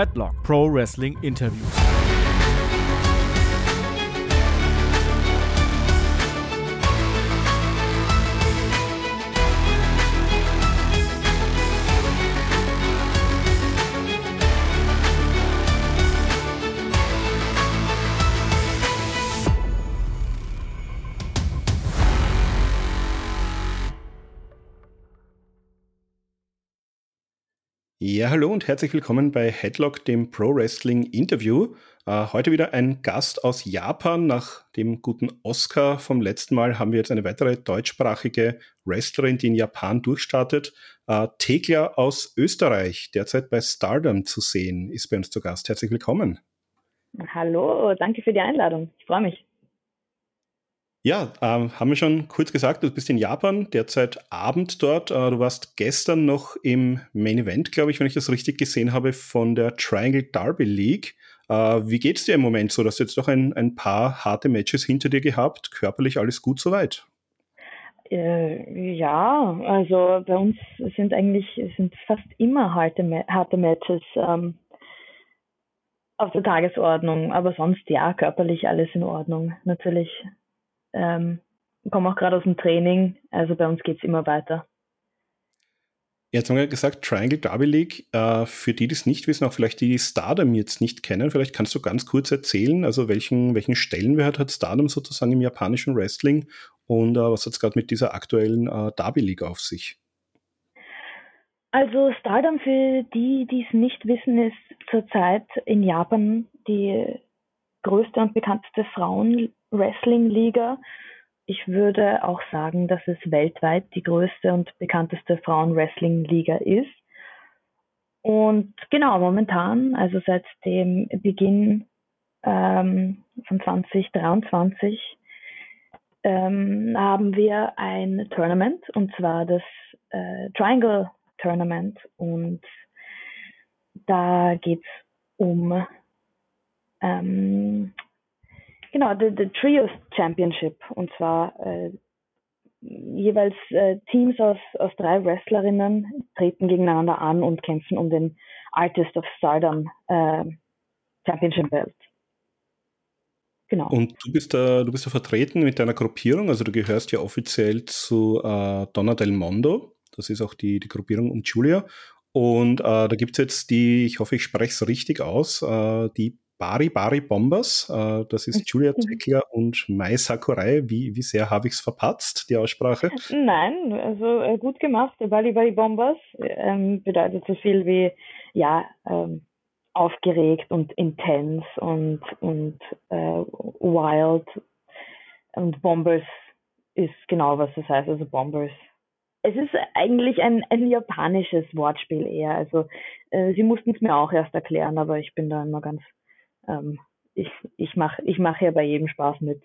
Headlock Pro Wrestling Interview. Ja, hallo und herzlich willkommen bei Headlock, dem Pro Wrestling Interview. Äh, heute wieder ein Gast aus Japan. Nach dem guten Oscar vom letzten Mal haben wir jetzt eine weitere deutschsprachige Wrestlerin, die in Japan durchstartet. Äh, Tekla aus Österreich, derzeit bei Stardom zu sehen, ist bei uns zu Gast. Herzlich willkommen. Hallo, danke für die Einladung. Ich freue mich. Ja, ähm, haben wir schon kurz gesagt, du bist in Japan, derzeit Abend dort. Äh, du warst gestern noch im Main Event, glaube ich, wenn ich das richtig gesehen habe, von der Triangle Derby League. Äh, wie geht's dir im Moment so? Du hast jetzt doch ein, ein paar harte Matches hinter dir gehabt. Körperlich alles gut soweit? Äh, ja, also bei uns sind eigentlich sind fast immer harte, harte Matches ähm, auf der Tagesordnung, aber sonst ja, körperlich alles in Ordnung. Natürlich ähm, komme auch gerade aus dem Training, also bei uns geht es immer weiter. Jetzt haben wir gesagt, Triangle Derby League. Äh, für die, die es nicht wissen, auch vielleicht die, die Stardom jetzt nicht kennen, vielleicht kannst du ganz kurz erzählen, also welchen, welchen Stellenwert hat Stardom sozusagen im japanischen Wrestling und äh, was hat es gerade mit dieser aktuellen äh, Derby League auf sich? Also Stardom, für die, die es nicht wissen, ist zurzeit in Japan die größte und bekannteste Frauen-Wrestling-Liga. Ich würde auch sagen, dass es weltweit die größte und bekannteste Frauen-Wrestling-Liga ist. Und genau, momentan, also seit dem Beginn ähm, von 2023, ähm, haben wir ein Tournament, und zwar das äh, Triangle Tournament. Und da geht es um ähm, genau, the, the Trios Championship. Und zwar äh, jeweils äh, Teams aus, aus drei Wrestlerinnen treten gegeneinander an und kämpfen um den Artist of Stardom äh, Championship Belt. Genau. Und du bist da, du bist da vertreten mit deiner Gruppierung, also du gehörst ja offiziell zu äh, Donna del Mondo. Das ist auch die, die Gruppierung um Julia. Und äh, da gibt's jetzt die, ich hoffe, ich spreche es richtig aus, äh, die Bari Bari Bombers. Äh, das ist Julia mhm. Zeckler und Mai Sakurai. Wie, wie sehr habe ich es verpatzt, die Aussprache? Nein, also äh, gut gemacht. Bari Bari Bombers ähm, bedeutet so viel wie, ja, ähm, aufgeregt und intens und, und äh, wild. Und Bombers ist genau, was das heißt, also Bombers. Es ist eigentlich ein, ein japanisches Wortspiel eher. Also äh, sie mussten es mir auch erst erklären, aber ich bin da immer ganz ähm, ich, ich mache ich mach ja bei jedem Spaß mit.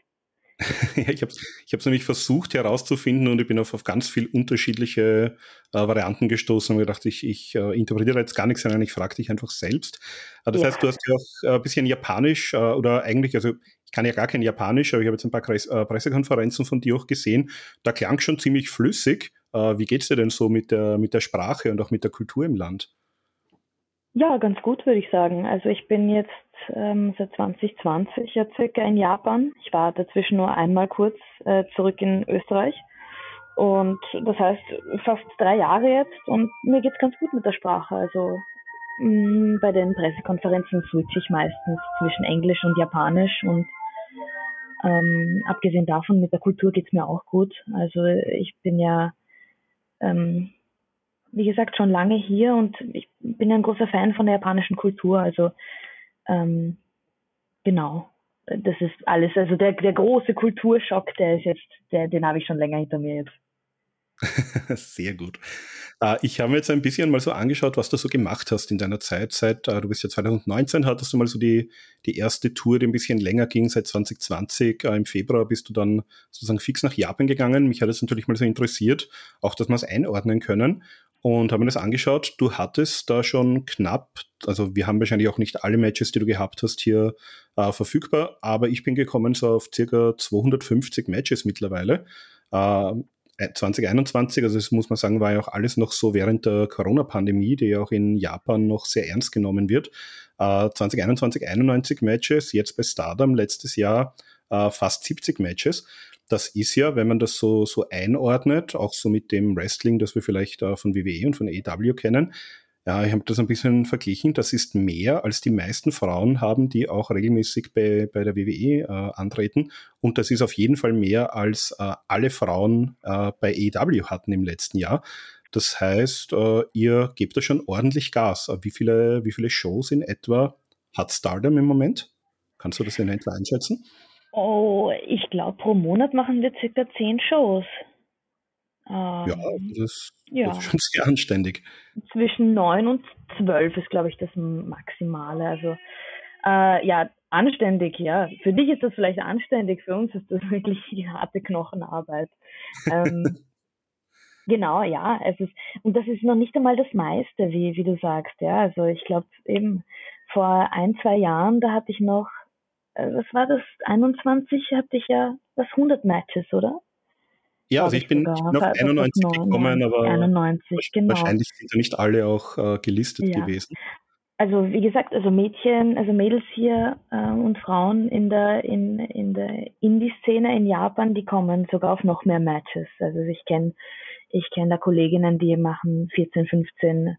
ja, ich habe es nämlich versucht herauszufinden und ich bin auf, auf ganz viel unterschiedliche äh, Varianten gestoßen und gedacht, ich, ich äh, interpretiere jetzt gar nichts, sondern ich frage dich einfach selbst. Äh, das ja. heißt, du hast ja auch äh, ein bisschen Japanisch äh, oder eigentlich, also ich kann ja gar kein Japanisch, aber ich habe jetzt ein paar Kreis, äh, Pressekonferenzen von dir auch gesehen. Da klang schon ziemlich flüssig. Wie geht's dir denn so mit der, mit der Sprache und auch mit der Kultur im Land? Ja, ganz gut, würde ich sagen. Also ich bin jetzt ähm, seit 2020 ja circa in Japan. Ich war dazwischen nur einmal kurz äh, zurück in Österreich. Und das heißt fast drei Jahre jetzt und mir geht's ganz gut mit der Sprache. Also mh, mm, bei den Pressekonferenzen switche ich meistens zwischen Englisch und Japanisch und ähm, abgesehen davon mit der Kultur geht's mir auch gut. Also ich bin ja ähm, wie gesagt, schon lange hier und ich bin ein großer Fan von der japanischen Kultur. Also ähm, genau, das ist alles. Also der, der große Kulturschock, der ist jetzt, der, den habe ich schon länger hinter mir jetzt. Sehr gut. Äh, ich habe mir jetzt ein bisschen mal so angeschaut, was du so gemacht hast in deiner Zeit. Seit, äh, du bist ja 2019, hattest du mal so die, die erste Tour, die ein bisschen länger ging. Seit 2020, äh, im Februar, bist du dann sozusagen fix nach Japan gegangen. Mich hat es natürlich mal so interessiert, auch dass wir es einordnen können und habe mir das angeschaut. Du hattest da schon knapp, also wir haben wahrscheinlich auch nicht alle Matches, die du gehabt hast, hier äh, verfügbar, aber ich bin gekommen so auf circa 250 Matches mittlerweile. Äh, 2021, also das muss man sagen, war ja auch alles noch so während der Corona-Pandemie, die ja auch in Japan noch sehr ernst genommen wird. äh, 2021 91 Matches, jetzt bei Stardom letztes Jahr äh, fast 70 Matches. Das ist ja, wenn man das so, so einordnet, auch so mit dem Wrestling, das wir vielleicht äh, von WWE und von AEW kennen, ja, ich habe das ein bisschen verglichen. Das ist mehr, als die meisten Frauen haben, die auch regelmäßig bei, bei der WWE äh, antreten. Und das ist auf jeden Fall mehr, als äh, alle Frauen äh, bei AEW hatten im letzten Jahr. Das heißt, äh, ihr gebt da schon ordentlich Gas. Wie viele, wie viele Shows in etwa hat Stardom im Moment? Kannst du das in etwa einschätzen? Oh, ich glaube, pro Monat machen wir circa zehn Shows. Ähm, ja, das, ja. das ist schon sehr anständig. Zwischen neun und zwölf ist, glaube ich, das Maximale. Also äh, ja, anständig, ja. Für dich ist das vielleicht anständig, für uns ist das wirklich harte Knochenarbeit. ähm, genau, ja. Es ist, und das ist noch nicht einmal das meiste, wie, wie du sagst, ja. Also ich glaube eben vor ein, zwei Jahren, da hatte ich noch, was war das, 21 hatte ich ja was 100 Matches, oder? Ja, also ich bin, ich bin auf 91 gekommen, aber 91, genau. wahrscheinlich sind ja nicht alle auch äh, gelistet ja. gewesen. Also wie gesagt, also Mädchen, also Mädels hier äh, und Frauen in der in, in der Indie-Szene in Japan, die kommen sogar auf noch mehr Matches. Also ich kenne ich kenne da Kolleginnen, die machen 14, 15,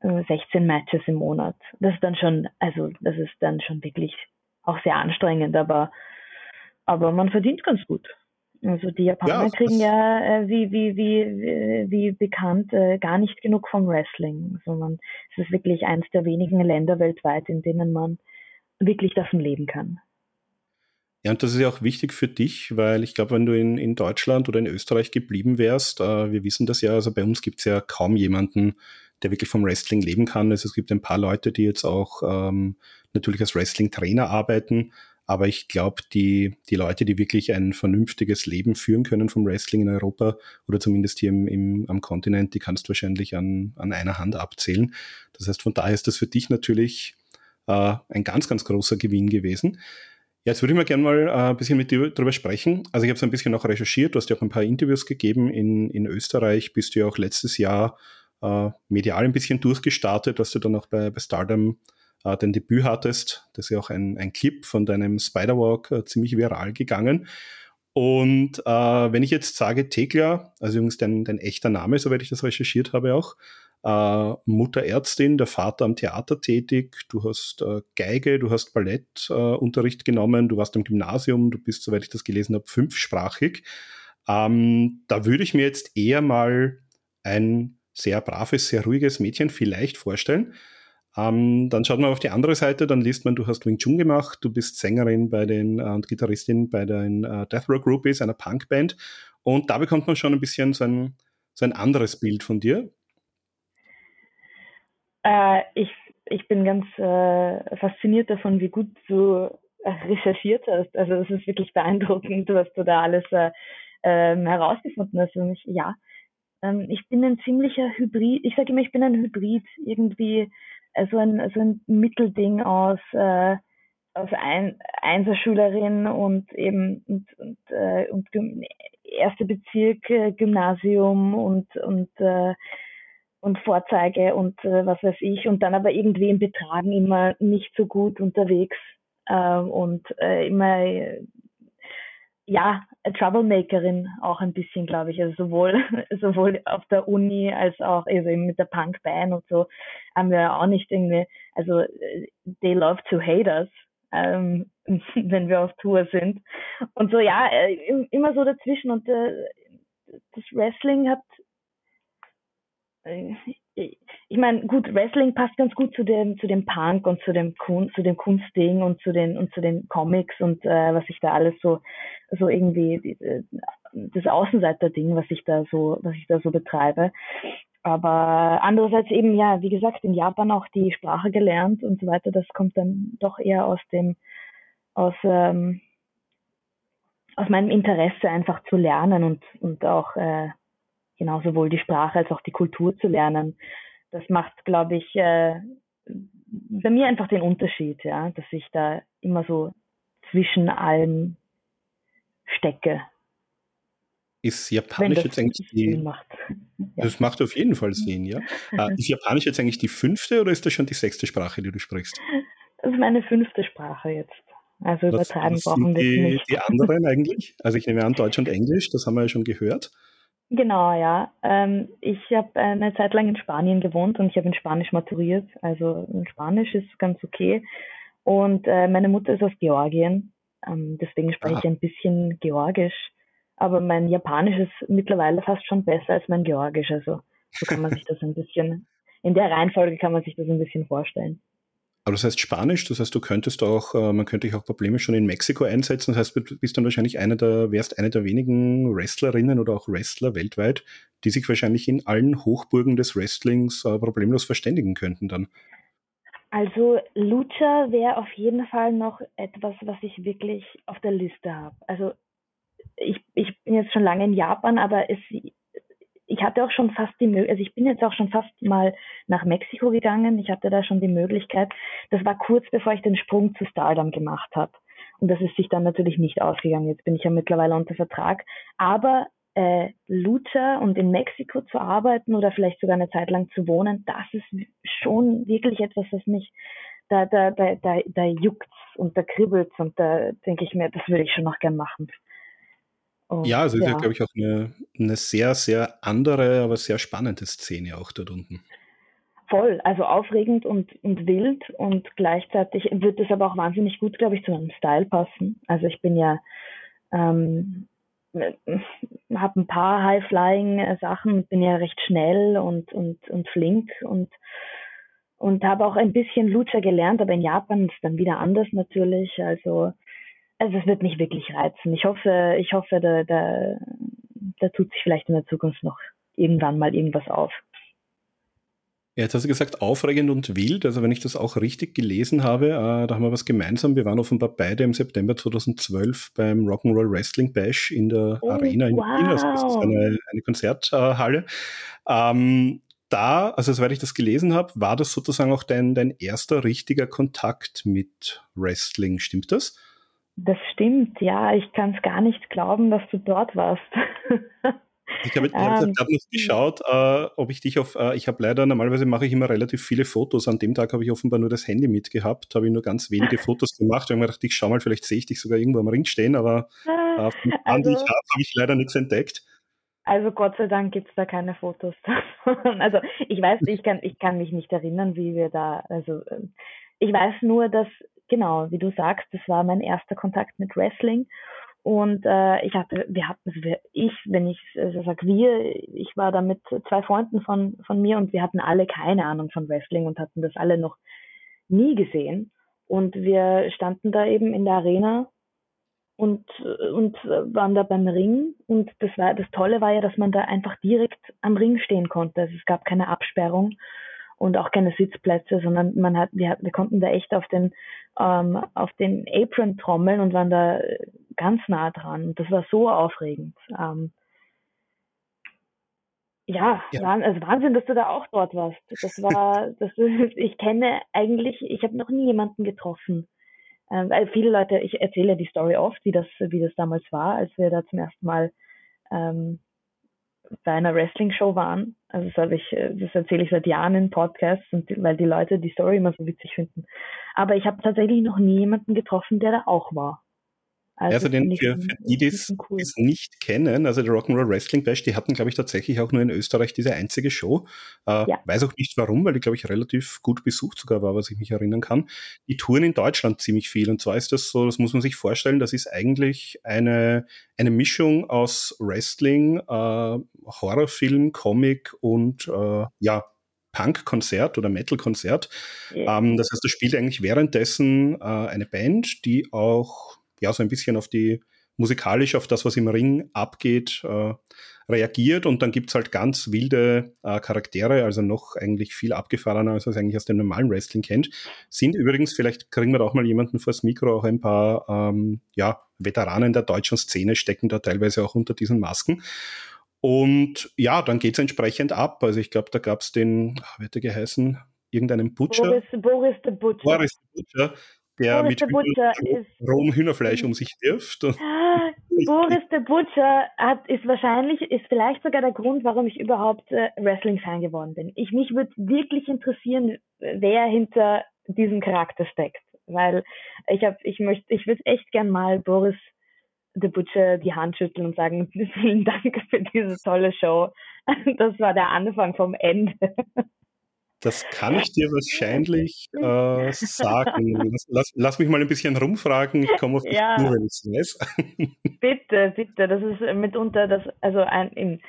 äh, 16 Matches im Monat. Das ist dann schon, also das ist dann schon wirklich auch sehr anstrengend, aber aber man verdient ganz gut. Also die Japaner ja, kriegen ja, äh, wie, wie, wie, wie bekannt, äh, gar nicht genug vom Wrestling, sondern es ist wirklich eines der wenigen Länder weltweit, in denen man wirklich davon leben kann. Ja, und das ist ja auch wichtig für dich, weil ich glaube, wenn du in, in Deutschland oder in Österreich geblieben wärst, äh, wir wissen das ja, also bei uns gibt es ja kaum jemanden, der wirklich vom Wrestling leben kann. Also es gibt ein paar Leute, die jetzt auch ähm, natürlich als Wrestling-Trainer arbeiten, aber ich glaube, die, die Leute, die wirklich ein vernünftiges Leben führen können vom Wrestling in Europa oder zumindest hier im, im, am Kontinent, die kannst du wahrscheinlich an, an einer Hand abzählen. Das heißt, von daher ist das für dich natürlich äh, ein ganz, ganz großer Gewinn gewesen. Ja, jetzt würde ich mal gerne mal äh, ein bisschen mit dir darüber sprechen. Also ich habe es ein bisschen auch recherchiert, du hast ja auch ein paar Interviews gegeben. In, in Österreich bist du ja auch letztes Jahr äh, medial ein bisschen durchgestartet, was du dann auch bei, bei Stardom äh, dein Debüt hattest. Das ist ja auch ein, ein Clip von deinem Spiderwalk äh, ziemlich viral gegangen. Und äh, wenn ich jetzt sage Tekla, also übrigens dein, dein echter Name, soweit ich das recherchiert habe auch, äh, Mutterärztin, der Vater am Theater tätig, du hast äh, Geige, du hast Ballettunterricht äh, genommen, du warst im Gymnasium, du bist, soweit ich das gelesen habe, fünfsprachig. Ähm, da würde ich mir jetzt eher mal ein sehr braves, sehr ruhiges Mädchen vielleicht vorstellen. Ähm, dann schaut man auf die andere Seite, dann liest man, du hast Wing Chun gemacht, du bist Sängerin bei den äh, und Gitarristin bei den äh, Death Row Groupies, einer Punkband. Und da bekommt man schon ein bisschen so ein, so ein anderes Bild von dir. Äh, ich, ich bin ganz äh, fasziniert davon, wie gut du äh, recherchiert hast. Also es ist wirklich beeindruckend, was du da alles äh, ähm, herausgefunden hast. Und ich, ja, ähm, ich bin ein ziemlicher Hybrid. Ich sage immer, ich bin ein Hybrid. Irgendwie so ein, so ein Mittelding aus, äh, aus ein, Einserschülerin und eben und, und, äh, und erste Bezirk, äh, Gymnasium und, und, äh, und Vorzeige und äh, was weiß ich und dann aber irgendwie im Betragen immer nicht so gut unterwegs äh, und äh, immer ja, Troublemakerin auch ein bisschen, glaube ich. Also sowohl, sowohl auf der Uni als auch eben mit der Punkband und so haben wir auch nicht irgendwie, also äh, they love to hate us, ähm, wenn wir auf Tour sind. Und so, ja, äh, immer so dazwischen. Und äh, das Wrestling hat, äh, ich meine, gut, Wrestling passt ganz gut zu dem, zu dem Punk und zu dem, Kun zu dem Kunstding und zu den, und zu den Comics und äh, was ich da alles so, so irgendwie, diese, das Außenseiter-Ding, was ich da so, was ich da so betreibe. Aber andererseits eben, ja, wie gesagt, in Japan auch die Sprache gelernt und so weiter, das kommt dann doch eher aus dem, aus, ähm, aus meinem Interesse einfach zu lernen und, und auch, äh, genau sowohl die Sprache als auch die Kultur zu lernen. Das macht, glaube ich, äh, bei mir einfach den Unterschied, ja, dass ich da immer so zwischen allem stecke. Ist Japanisch jetzt eigentlich die. macht. Das macht auf jeden Fall Sinn, ja. Äh, ist Japanisch jetzt eigentlich die fünfte oder ist das schon die sechste Sprache, die du sprichst? Das ist meine fünfte Sprache jetzt. Also Was, übertreiben was brauchen wir die, nicht. die anderen eigentlich? Also ich nehme an, Deutsch und Englisch, das haben wir ja schon gehört. Genau, ja. Ähm, ich habe eine Zeit lang in Spanien gewohnt und ich habe in Spanisch maturiert. Also in Spanisch ist ganz okay. Und äh, meine Mutter ist aus Georgien. Ähm, deswegen spreche ich ein bisschen Georgisch. Aber mein Japanisch ist mittlerweile fast schon besser als mein Georgisch. Also so kann man sich das ein bisschen, in der Reihenfolge kann man sich das ein bisschen vorstellen. Aber das heißt Spanisch, das heißt, du könntest auch, äh, man könnte dich auch Probleme schon in Mexiko einsetzen. Das heißt, du bist dann wahrscheinlich eine der, wärst eine der wenigen Wrestlerinnen oder auch Wrestler weltweit, die sich wahrscheinlich in allen Hochburgen des Wrestlings äh, problemlos verständigen könnten dann. Also Lucha wäre auf jeden Fall noch etwas, was ich wirklich auf der Liste habe. Also ich, ich bin jetzt schon lange in Japan, aber es, ich hatte auch schon fast die Möglichkeit, also ich bin jetzt auch schon fast mal nach Mexiko gegangen. Ich hatte da schon die Möglichkeit. Das war kurz bevor ich den Sprung zu Stardom gemacht habe. Und das ist sich dann natürlich nicht ausgegangen. Jetzt bin ich ja mittlerweile unter Vertrag. Aber äh, Lucha und in Mexiko zu arbeiten oder vielleicht sogar eine Zeit lang zu wohnen, das ist schon wirklich etwas, was mich da, da, da, da, da juckt's und da kribbelt's und da denke ich mir, das würde ich schon noch gern machen. Und, Ja, also ist ja, glaube ich, auch eine, eine sehr, sehr andere, aber sehr spannende Szene auch dort unten. voll, also aufregend und, und wild und gleichzeitig wird es aber auch wahnsinnig gut, glaube ich, zu meinem Style passen. Also ich bin ja, ähm, habe ein paar High-Flying-Sachen, bin ja recht schnell und, und, und flink und, und habe auch ein bisschen Lucha gelernt, aber in Japan ist es dann wieder anders natürlich. Also, also es wird mich wirklich reizen. Ich hoffe, ich hoffe, da, da, da tut sich vielleicht in der Zukunft noch irgendwann mal irgendwas auf. Ja, jetzt hast du gesagt, aufregend und wild. Also wenn ich das auch richtig gelesen habe, äh, da haben wir was gemeinsam. Wir waren offenbar beide im September 2012 beim Rock'n'Roll Wrestling Bash in der Oh, Arena in Wien. Also das ist wow. eine, eine Konzerthalle. Ähm, da, also soweit ich das gelesen habe, war das sozusagen auch dein, dein erster richtiger Kontakt mit Wrestling. Stimmt das? Das stimmt, ja. Ich kann es gar nicht glauben, dass du dort warst. Ich habe Ähm, gerade noch geschaut, äh, ob ich dich auf, äh, ich habe leider, normalerweise mache ich immer relativ viele Fotos. An dem Tag habe ich offenbar nur das Handy mitgehabt, habe ich nur ganz wenige Fotos gemacht. Ich habe mir gedacht, ich schau mal, vielleicht sehe ich dich sogar irgendwo am Ring stehen, aber äh, von den An, die ich also, habe, habe ich leider nichts entdeckt. also Gott sei Dank gibt's da keine Fotos davon. Also ich weiß, ich kann, ich kann mich nicht erinnern, wie wir da, also ähm, ich weiß nur, dass, genau, wie du sagst, das war mein erster Kontakt mit Wrestling. Und äh, ich hatte, wir hatten, also ich, wenn ich also sag wir, ich war da mit zwei Freunden von, von mir und wir hatten alle keine Ahnung von Wrestling und hatten das alle noch nie gesehen. Und wir standen da eben in der Arena und, und waren da beim Ring. Und das war das Tolle war ja, dass man da einfach direkt am Ring stehen konnte. Also es gab keine Absperrung und auch keine Sitzplätze, sondern man hat, wir, wir konnten da echt auf den, ähm, auf den Apron trommeln und waren da ganz nah dran. Das war so aufregend. Ähm, ja, Ja. Also Wahnsinn, dass du da auch dort warst. Das war, das ist, ich kenne eigentlich, ich habe noch nie jemanden getroffen. Ähm, weil viele Leute, ich erzähle die Story oft, wie das, wie das damals war, als wir da zum ersten Mal ähm, bei einer Wrestling-Show waren. Also das habe ich, äh, das erzähle ich seit Jahren in Podcasts, und weil die Leute die Story immer so witzig finden. Aber ich habe tatsächlich noch nie jemanden getroffen, der da auch war. Also, Also den, für, für die, die es cool. nicht kennen, also der Rock'n'Roll Wrestling Bash, die hatten, glaube ich, tatsächlich auch nur in Österreich diese einzige Show. Äh, Ja. Weiß auch nicht warum, weil die, glaube ich, relativ gut besucht sogar war, was ich mich erinnern kann. Die touren in Deutschland ziemlich viel. Und zwar ist das so, das muss man sich vorstellen, das ist eigentlich eine, eine Mischung aus Wrestling, äh, Horrorfilm, Comic und äh, ja, Punk-Konzert oder Metal-Konzert. Ja. Ähm, das heißt, es spielt eigentlich währenddessen äh, eine Band, die auch ja so ein bisschen auf die musikalisch auf das, was im Ring abgeht, äh, reagiert und dann gibt's halt ganz wilde äh, Charaktere, also noch eigentlich viel abgefahrener, als man es eigentlich aus dem normalen Wrestling kennt. Sind übrigens, vielleicht kriegen wir da auch mal jemanden vors Mikro, auch ein paar ähm, ja, Veteranen der deutschen Szene stecken da teilweise auch unter diesen Masken. Und ja, dann geht's entsprechend ab. Also ich glaube, da gab's den, ah, wie hat der geheißen, irgendeinen Butcher. Boris, Boris the Butcher. Boris der Butcher, der Boris mit the Butcher Hühner, ist- rohem Hühnerfleisch um sich wirft. Ah, Boris the Butcher hat, ist wahrscheinlich, ist vielleicht sogar der Grund, warum ich überhaupt äh, Wrestling-Fan geworden bin. Ich, mich würde wirklich interessieren, wer hinter diesem Charakter steckt. Weil ich habe, ich möchte, ich würde echt gern mal Boris the Butcher die Hand schütteln und sagen, vielen Dank für diese tolle Show. Das war der Anfang vom Ende. Das kann ich dir wahrscheinlich äh, sagen. Lass, lass, lass, mich mal ein bisschen rumfragen. Ich komme auf dich ja. zu, wenn ich es weiß. bitte, bitte. Das ist mitunter das, also ein,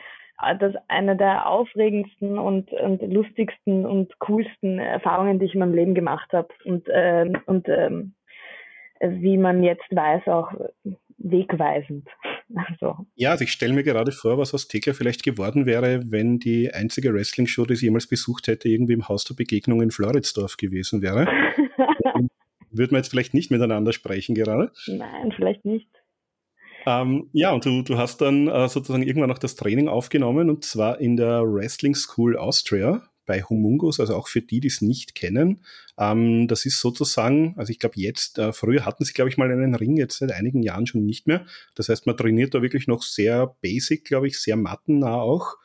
das eine der aufregendsten und, und lustigsten und coolsten Erfahrungen, die ich in meinem Leben gemacht habe. Und, ähm, und ähm, wie man jetzt weiß, auch wegweisend. Also. Ja, also ich stelle mir gerade vor, was aus Thekla vielleicht geworden wäre, wenn die einzige Wrestling-Show, die sie jemals besucht hätte, irgendwie im Haus der Begegnung in Floridsdorf gewesen wäre. Würden wir jetzt vielleicht nicht miteinander sprechen gerade? Nein, vielleicht nicht. Ähm, ja, und du, du hast dann äh, sozusagen irgendwann noch das Training aufgenommen und zwar in der Wrestling School Austria bei Humungus, also auch für die, die es nicht kennen. Ähm, das ist sozusagen, also ich glaube jetzt, äh, früher hatten sie, glaube ich, mal einen Ring, jetzt seit einigen Jahren schon nicht mehr. Das heißt, man trainiert da wirklich noch sehr basic, glaube ich, sehr mattennah auch.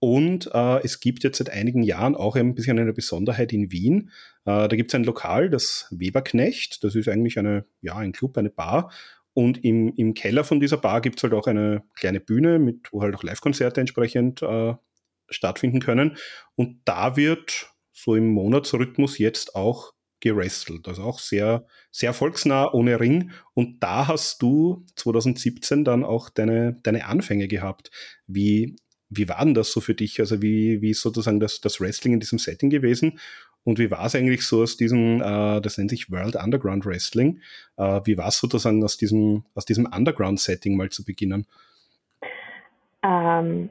Und äh, es gibt jetzt seit einigen Jahren auch ein bisschen eine Besonderheit in Wien. Äh, da gibt es ein Lokal, das Weberknecht. Das ist eigentlich eine, ja, ein Club, eine Bar. Und im, im Keller von dieser Bar gibt es halt auch eine kleine Bühne, mit, wo halt auch Live-Konzerte entsprechend äh, stattfinden können. Und da wird so im Monatsrhythmus jetzt auch gerestelt. Also auch sehr, sehr volksnah, ohne Ring. Und da hast du 2017 dann auch deine, deine Anfänge gehabt. Wie, wie war denn das so für dich? Also wie, wie ist sozusagen das, das Wrestling in diesem Setting gewesen? Und wie war es eigentlich so aus diesem, äh, das nennt sich World Underground Wrestling, äh, wie war es sozusagen aus diesem, aus diesem Underground-Setting mal zu beginnen? Ähm,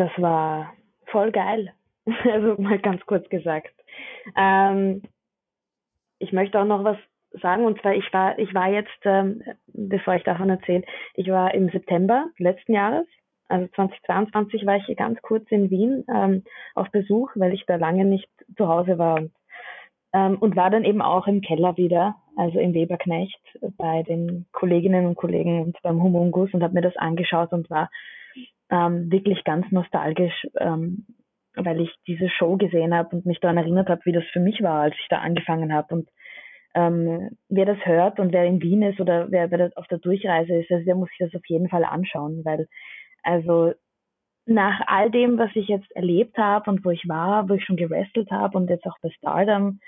das war voll geil. Also mal ganz kurz gesagt. Ähm, ich möchte auch noch was sagen und zwar ich war ich war jetzt ähm, bevor ich davon erzähle ich war im September letzten Jahres also 2022 war ich ganz kurz in Wien ähm, auf Besuch weil ich da lange nicht zu Hause war und, ähm, und war dann eben auch im Keller wieder also im Weberknecht bei den Kolleginnen und Kollegen und beim Humungus und habe mir das angeschaut und war ähm, wirklich ganz nostalgisch, ähm, weil ich diese Show gesehen habe und mich daran erinnert habe, wie das für mich war, als ich da angefangen habe. Und ähm, wer das hört und wer in Wien ist oder wer, wer auf der Durchreise ist, also der muss sich das auf jeden Fall anschauen, weil also nach all dem, was ich jetzt erlebt habe und wo ich war, wo ich schon gewrestelt habe und jetzt auch bei Stardom,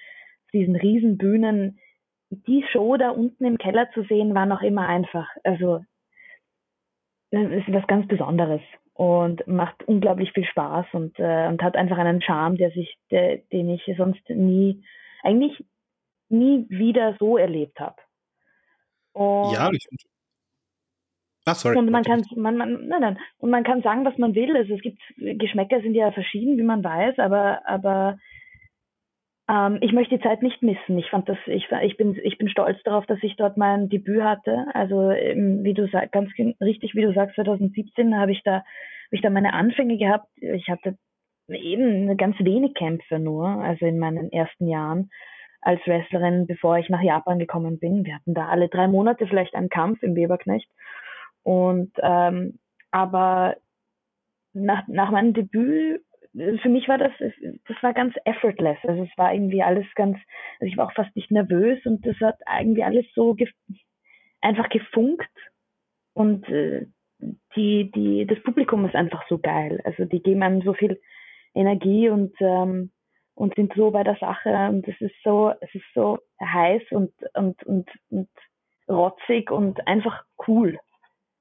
diesen riesen Bühnen, die Show da unten im Keller zu sehen, war noch immer einfach. Also ist was ganz Besonderes und macht unglaublich viel Spaß und, äh, und hat einfach einen Charme, der sich, der, den ich sonst nie, eigentlich nie wieder so erlebt habe. Ja, ich finde. Ah, sorry. Und man kann, man, man, nein, nein. Und man kann sagen, was man will. Also es gibt Geschmäcker sind ja verschieden, wie man weiß, aber, aber ähm, ich möchte die Zeit nicht missen. Ich fand das, ich, ich bin, ich bin stolz darauf, dass ich dort mein Debüt hatte. Also ähm, wie du sagst, ganz richtig, wie du sagst, 2017 habe ich da, ich da meine Anfänge gehabt. Ich hatte eben ganz wenig Kämpfe nur, also in meinen ersten Jahren als Wrestlerin, bevor ich nach Japan gekommen bin. Wir hatten da alle drei Monate vielleicht einen Kampf im Weberknecht. Und ähm, aber nach, nach meinem Debüt für mich war das, das war ganz effortless. Also es war irgendwie alles ganz, also ich war auch fast nicht nervös und das hat irgendwie alles so gef einfach gefunkt und äh, die, die, das Publikum ist einfach so geil. Also die geben einem so viel Energie und, ähm, und sind so bei der Sache und es ist so, es ist so heiß und, und, und, und rotzig und einfach cool.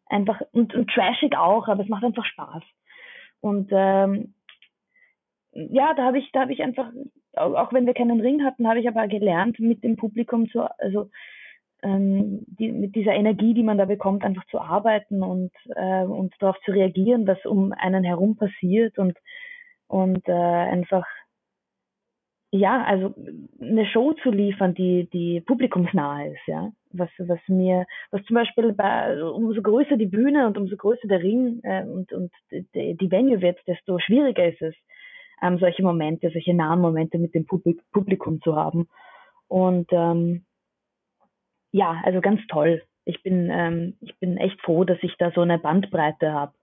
Einfach und, und trashig auch, aber es macht einfach Spaß. Und ähm, ja, da habe ich, da habe ich einfach, auch wenn wir keinen Ring hatten, habe ich aber gelernt, mit dem Publikum zu, also ähm, die, mit dieser Energie, die man da bekommt, einfach zu arbeiten und, äh, und darauf zu reagieren, was um einen herum passiert und, und äh, einfach ja, also eine Show zu liefern, die, die publikumsnahe ist, ja. Was, was mir, was zum Beispiel bei, umso größer die Bühne und umso größer der Ring äh, und, und die, die Venue wird, desto schwieriger ist es, ähm, solche Momente, solche nahen Momente mit dem Publikum zu haben. Und ähm, ja, also ganz toll. ich bin, ähm, ich bin echt froh, dass ich da so eine Bandbreite habe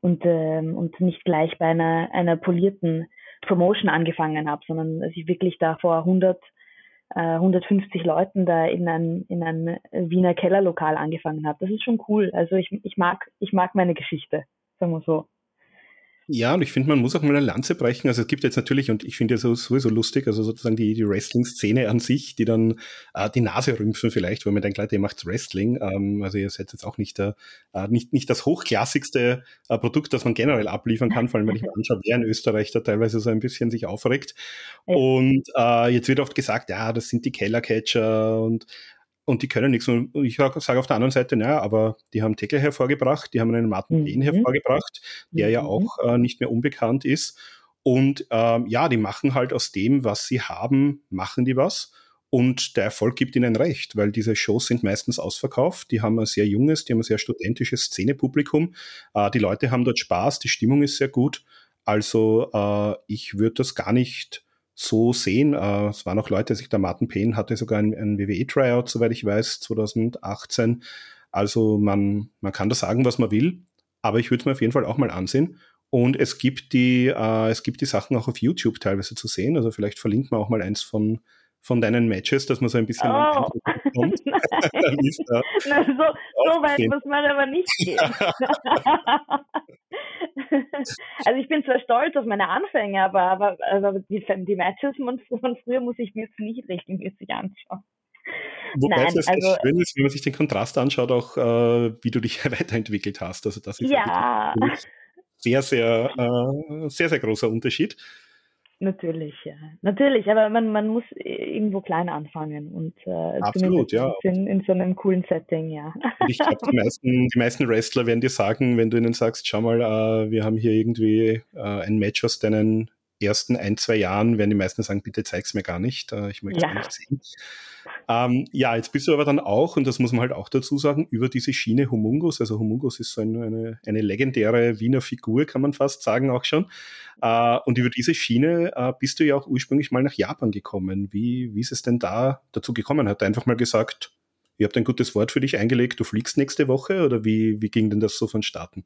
und, ähm, und nicht gleich bei einer, einer polierten Promotion angefangen habe, sondern dass ich wirklich da vor 100, äh, 150 Leuten da in ein, in ein Wiener Kellerlokal angefangen habe. Das ist schon cool. Also ich, ich mag, ich mag meine Geschichte, sagen wir so. Ja, und ich finde, man muss auch mal eine Lanze brechen. Also es gibt jetzt natürlich, und ich finde ja sowieso lustig, also sozusagen die, die Wrestling-Szene an sich, die dann äh, die Nase rümpfen vielleicht, weil man denkt, Leute, ihr macht Wrestling. Ähm, also ihr seid jetzt auch nicht, der, äh, nicht, nicht das hochklassigste äh, Produkt, das man generell abliefern kann, vor allem wenn ich mir anschaue, wer in Österreich da teilweise so ein bisschen sich aufregt. Und äh, jetzt wird oft gesagt, ja, das sind die Kellercatcher und und die können nichts. Und ich sage auf der anderen Seite, naja, aber die haben Teckel hervorgebracht, die haben einen Martin mhm. Behn hervorgebracht, der mhm. ja auch äh, nicht mehr unbekannt ist. Und ähm, ja, die machen halt aus dem, was sie haben, machen die was. Und der Erfolg gibt ihnen recht, weil diese Shows sind meistens ausverkauft. Die haben ein sehr junges, die haben ein sehr studentisches Szenepublikum. Äh, die Leute haben dort Spaß, die Stimmung ist sehr gut. Also äh, ich würde das gar nicht so sehen. Äh, es waren auch Leute, sich der Martin Payne hatte sogar ein, ein WWE-Tryout, soweit ich weiß, 2018. Also man, man kann da sagen, was man will, aber ich würde es mir auf jeden Fall auch mal ansehen. Und es gibt die, äh, es gibt die Sachen auch auf YouTube teilweise zu sehen. Also vielleicht verlinkt man auch mal eins von, von deinen Matches, dass man so ein bisschen oh. bekommt. Na, so, so weit muss man aber nicht gehen. also ich bin zwar stolz auf meine Anfänge, aber, aber, aber die, die Matches von, von früher muss ich mir jetzt nicht regelmäßig anschauen. Wobei Nein, es also, schön ist, wenn man sich den Kontrast anschaut, auch äh, wie du dich weiterentwickelt hast. Also das ist ja. sehr, sehr, äh, sehr, sehr großer Unterschied. Natürlich, ja. Natürlich, aber man, man muss irgendwo klein anfangen und äh, Absolut, ja. In, in, so einem coolen Setting, ja. Und ich glaube, die meisten, die meisten Wrestler werden dir sagen, wenn du ihnen sagst, schau mal, äh, wir haben hier irgendwie äh, ein Match aus deinen ersten ein, zwei Jahren, werden die meisten sagen, bitte zeig's mir gar nicht, äh, ich möchte es ja. nicht sehen. Ähm, ja, jetzt bist du aber dann auch, und das muss man halt auch dazu sagen, über diese Schiene Humungus, also Humungus ist so eine, eine, legendäre Wiener Figur, kann man fast sagen auch schon. Äh, und über diese Schiene äh, bist du ja auch ursprünglich mal nach Japan gekommen. Wie, wie ist es denn da dazu gekommen? Hat er einfach mal gesagt, ihr habt ein gutes Wort für dich eingelegt, du fliegst nächste Woche oder wie, wie ging denn das so vonstatten?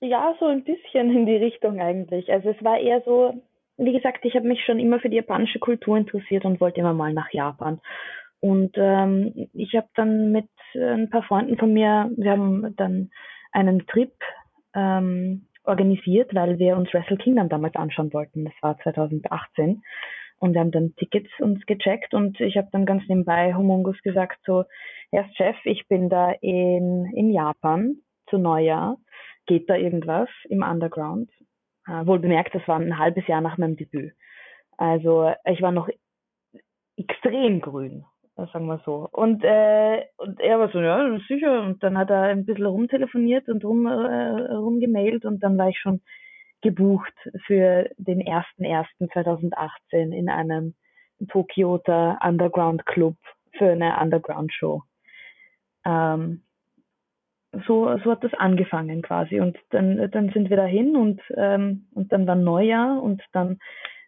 Ja, so ein bisschen in die Richtung eigentlich. Also es war eher so, wie gesagt, ich habe mich schon immer für die japanische Kultur interessiert und wollte immer mal nach Japan. Und ähm, ich habe dann mit ein paar Freunden von mir, wir haben dann einen Trip ähm, organisiert, weil wir uns Wrestle Kingdom damals anschauen wollten. Das war 2018. Und wir haben dann Tickets uns gecheckt und ich habe dann ganz nebenbei Humungus gesagt, so, Herr Chef, ich bin da in, in Japan zu Neujahr. Geht da irgendwas im Underground? Äh, wohl bemerkt, das war ein halbes Jahr nach meinem Debüt. Also ich war noch extrem grün sagen wir so. Und, äh, und er war so, ja, sicher. Und dann hat er ein bisschen rumtelefoniert und rum, äh, rumgemailt und dann war ich schon gebucht für den 1.1.2018 in einem Tokioter Underground Club für eine Underground Show. Ähm, so, so hat das angefangen quasi. Und dann, dann sind wir dahin und, ähm, und dann war Neujahr und dann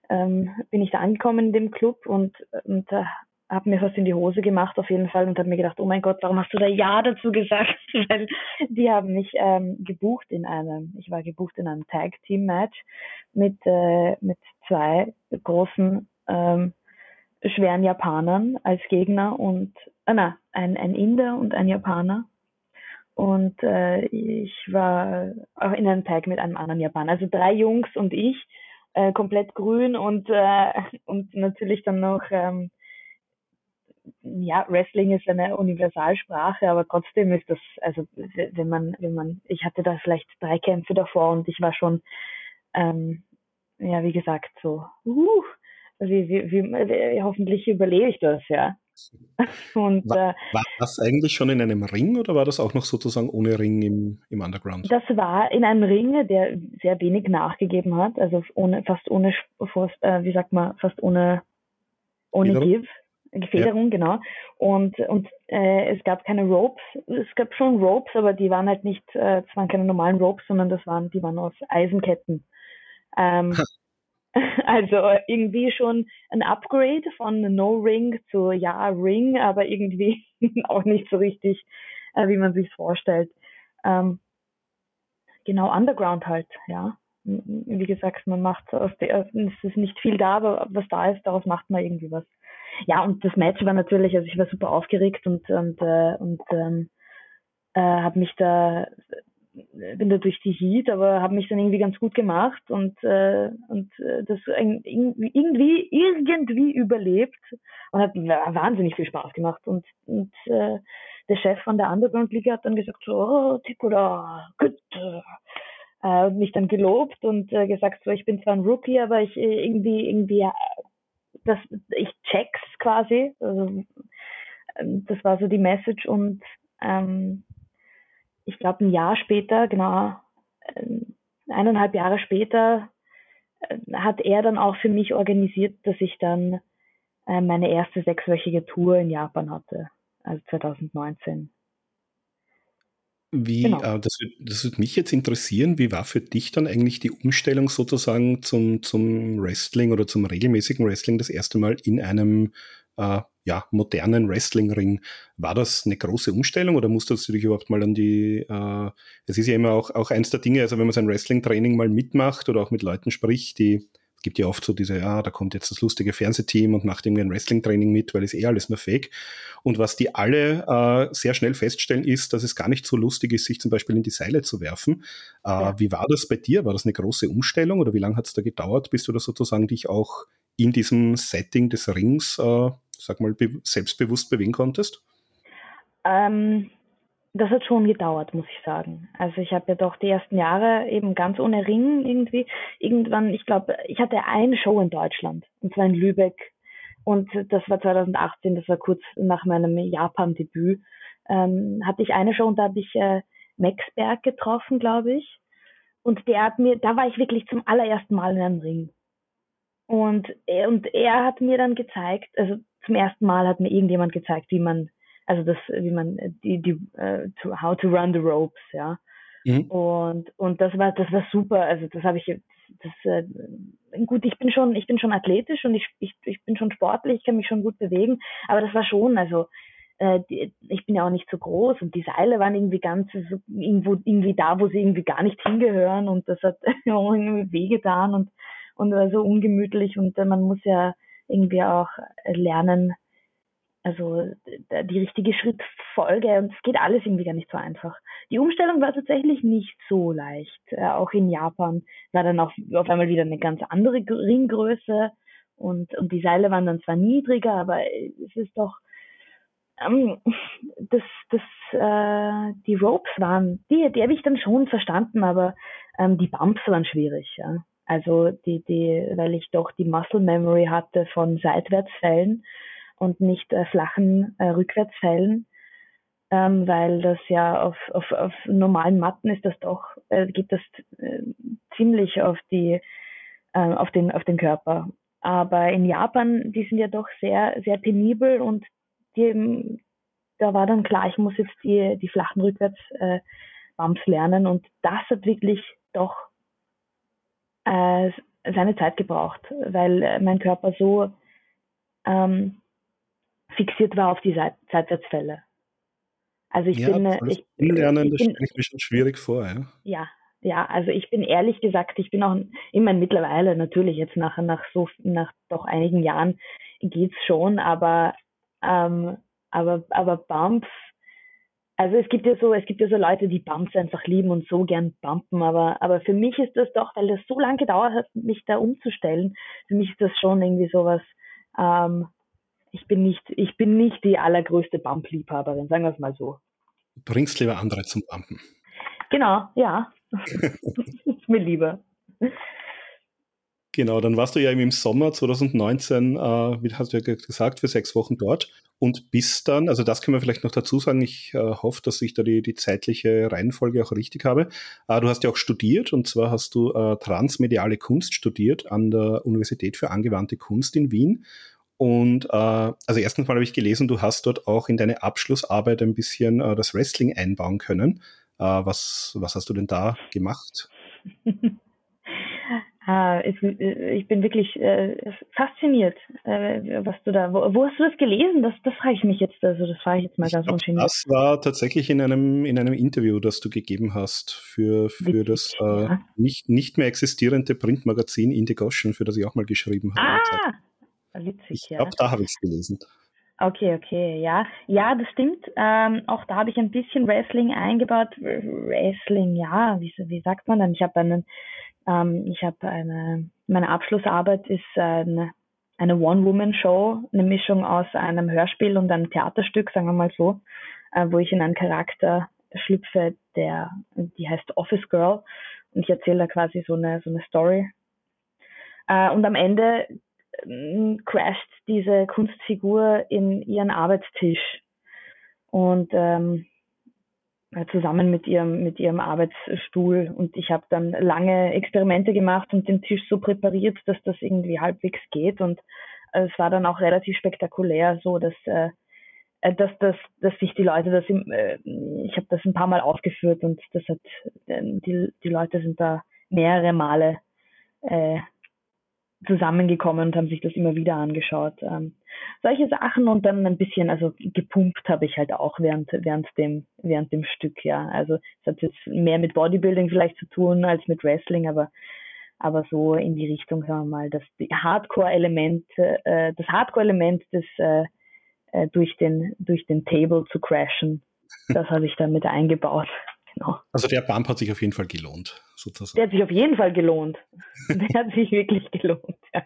ähm, bin ich da angekommen in dem Club und, und da habe mir fast in die Hose gemacht auf jeden Fall und habe mir gedacht, oh mein Gott, warum hast du da Ja dazu gesagt? Weil die haben mich ähm, gebucht in einem, ich war gebucht in einem Tag Team Match mit äh, mit zwei großen ähm, schweren Japanern als Gegner und äh, na, ein, ein Inder und ein Japaner. Und äh, ich war auch in einem Tag mit einem anderen Japaner. Also drei Jungs und ich, äh, komplett grün und, äh, und natürlich dann noch ähm, ja, Wrestling ist eine Universalsprache, aber trotzdem ist das, also wenn man, wenn man, ich hatte da vielleicht drei Kämpfe davor und ich war schon, ähm, ja, wie gesagt, so, uh, wie, wie, wie, hoffentlich überlebe ich das, ja. Und, war, äh, war das eigentlich schon in einem Ring oder war das auch noch sozusagen ohne Ring im, im Underground? Das war in einem Ring, der sehr wenig nachgegeben hat, also ohne, fast ohne, fast, äh, wie sagt man, fast ohne, ohne Give. Federung, ja. genau. Und, und äh, es gab keine Ropes. Es gab schon Ropes, aber die waren halt nicht, äh, es waren keine normalen Ropes, sondern das waren, die waren aus Eisenketten. Ähm, also irgendwie schon ein Upgrade von No Ring zu Ja Ring, aber irgendwie auch nicht so richtig äh, wie man sich vorstellt. Ähm, genau, Underground halt, ja. Wie gesagt, man macht aus der, es ist nicht viel da, aber was da ist, daraus macht man irgendwie was. Ja, und das Match war natürlich, also ich war super aufgeregt und, und, äh, und ähm, äh, habe mich da bin da durch die Heat, aber habe mich dann irgendwie ganz gut gemacht und äh, und äh, das irgendwie irgendwie überlebt und hat wahnsinnig viel Spaß gemacht. Und und äh, der Chef von der Underground Liga hat dann gesagt so oh, Tikola, gut äh, mich dann gelobt und äh, gesagt so ich bin zwar ein Rookie, aber ich äh, irgendwie irgendwie das ich check's quasi. Also ähm, das war so die Message und ähm, ich glaube, ein Jahr später, genau, ähm, eineinhalb Jahre später, äh, hat er dann auch für mich organisiert, dass ich dann äh, meine erste sechswöchige Tour in Japan hatte, also 2019. Wie, genau. äh, das, das würde mich jetzt interessieren, wie war für dich dann eigentlich die Umstellung sozusagen zum, zum Wrestling oder zum regelmäßigen Wrestling das erste Mal in einem äh, ja, modernen Wrestlingring. War das eine große Umstellung oder musstest du dich überhaupt mal an die, äh, es ist ja immer auch, auch eins der Dinge, also wenn man sein Wrestling-Training mal mitmacht oder auch mit Leuten spricht, die, es gibt ja oft so diese, ja, da kommt jetzt das lustige Fernsehteam und macht irgendwie ein Wrestling-Training mit, weil es eh alles nur fake. Und was die alle äh, sehr schnell feststellen, ist, dass es gar nicht so lustig ist, sich zum Beispiel in die Seile zu werfen. Äh, ja. Wie war das bei dir? War das eine große Umstellung oder wie lange hat es da gedauert, bis du da sozusagen dich auch in diesem Setting des Rings äh, sag mal, selbstbewusst bewegen konntest? Ähm, das hat schon gedauert, muss ich sagen. Also ich habe ja doch die ersten Jahre eben ganz ohne Ring irgendwie. Irgendwann, ich glaube, ich hatte eine Show in Deutschland, und zwar in Lübeck. Und das war 2018, das war kurz nach meinem Japan-Debüt. Ähm, hatte ich eine Show und da habe ich äh, Max Berg getroffen, glaube ich. Und der hat mir, da war ich wirklich zum allerersten Mal in einem Ring. Und er, und er hat mir dann gezeigt, also zum ersten Mal hat mir irgendjemand gezeigt, wie man, also das, wie man die, die, uh, to, how to run the ropes, ja. Mhm. Und und das war das war super. Also das habe ich das äh, gut. Ich bin schon ich bin schon athletisch und ich, ich ich bin schon sportlich. Ich kann mich schon gut bewegen. Aber das war schon also äh, ich bin ja auch nicht so groß und die Seile waren irgendwie ganz so, irgendwo irgendwie da, wo sie irgendwie gar nicht hingehören und das hat irgendwie wehgetan und und war so ungemütlich und äh, man muss ja irgendwie auch lernen, also die richtige Schrittfolge und es geht alles irgendwie gar nicht so einfach. Die Umstellung war tatsächlich nicht so leicht. Äh, auch in Japan war dann auch auf einmal wieder eine ganz andere Ringgröße und, und die Seile waren dann zwar niedriger, aber es ist doch ähm, das, das, äh, die Ropes waren, die, die habe ich dann schon verstanden, aber ähm, die Bumps waren schwierig, ja. Also die, die, weil ich doch die Muscle Memory hatte von Seitwärtsfällen und nicht äh, flachen äh, Rückwärtsfällen, ähm, weil das ja auf, auf, auf normalen Matten ist das doch, äh, geht das äh, ziemlich auf die, äh, auf den, auf den Körper. Aber in Japan, die sind ja doch sehr, sehr penibel und die, da war dann klar, ich muss jetzt die, die flachen Rückwärtsbumps äh, lernen und das hat wirklich doch äh, seine Zeit gebraucht, weil äh, mein Körper so ähm, fixiert war auf die Seit Seitwärtsfälle. Also ich ja, bin, äh, ich, Lernen, das stelle ich mir schon schwierig vor, ja. Ja, ja, also ich bin ehrlich gesagt, ich bin auch immer mittlerweile natürlich jetzt nach nach so nach doch einigen Jahren geht's schon, aber ähm, aber aber Bumps also es gibt ja so, es gibt ja so Leute, die Bumps einfach lieben und so gern bumpen, aber, aber für mich ist das doch, weil das so lange gedauert hat, mich da umzustellen, für mich ist das schon irgendwie sowas, ähm, ich bin nicht, ich bin nicht die allergrößte Bump-Liebhaberin, sagen wir es mal so. bringst lieber andere zum Bumpen. Genau, ja. ist mir lieber. Genau, dann warst du ja im Sommer 2019, äh, wie hast du ja gesagt, für sechs Wochen dort und bis dann, also das können wir vielleicht noch dazu sagen, ich äh, hoffe, dass ich da die, die zeitliche Reihenfolge auch richtig habe. Äh, du hast ja auch studiert und zwar hast du äh, transmediale Kunst studiert an der Universität für angewandte Kunst in Wien. Und äh, also erstens mal habe ich gelesen, du hast dort auch in deine Abschlussarbeit ein bisschen äh, das Wrestling einbauen können. Was, was hast du denn da gemacht? Äh, ich bin wirklich äh, fasziniert, äh, was du da, wo, wo, hast du das gelesen? Das, das frage ich mich jetzt, also das frage ich jetzt mal ganz ungeniert. Das war tatsächlich in einem, in einem Interview, das du gegeben hast für, für das äh, ja. nicht, nicht mehr existierende Printmagazin Indigotion, für das ich auch mal geschrieben habe. Ah, witzig, ich ja. glaube, da habe ich es gelesen. Okay, okay, ja. Ja, das stimmt. Ähm, auch da habe ich ein bisschen Wrestling eingebaut. Wrestling, ja, wie, wie sagt man dann? Ich habe einen ähm, ich habe eine, meine Abschlussarbeit ist eine, eine One-Woman-Show, eine Mischung aus einem Hörspiel und einem Theaterstück, sagen wir mal so, äh, wo ich in einen Charakter schlüpfe, der, die heißt Office Girl und ich erzähle da quasi so eine, so eine Story. Äh, und am Ende äh, crasht diese Kunstfigur in ihren Arbeitstisch und ähm, äh, zusammen mit ihrem, mit ihrem Arbeitsstuhl. Und ich habe dann lange Experimente gemacht und den Tisch so präpariert, dass das irgendwie halbwegs geht. Und äh, es war dann auch relativ spektakulär, so dass, äh, äh dass, dass, dass sich die Leute das, im, äh, ich habe das ein paar Mal aufgeführt und das hat, äh, die, die Leute sind da mehrere Male äh, zusammengekommen und haben sich das immer wieder angeschaut. Ähm, solche Sachen und dann ein bisschen, also gepumpt habe ich halt auch während, während dem, während dem Stück, ja. Also es hat jetzt mehr mit Bodybuilding vielleicht zu tun als mit Wrestling, aber, aber so in die Richtung, sagen wir mal, dass die Hardcore-Element, äh, das Hardcore-Element des, äh, äh, durch den, durch den Table zu crashen, das habe ich dann mit eingebaut. Genau. Also der Bump hat sich auf jeden Fall gelohnt, sozusagen. Der hat sich auf jeden Fall gelohnt. der hat sich wirklich gelohnt, ja.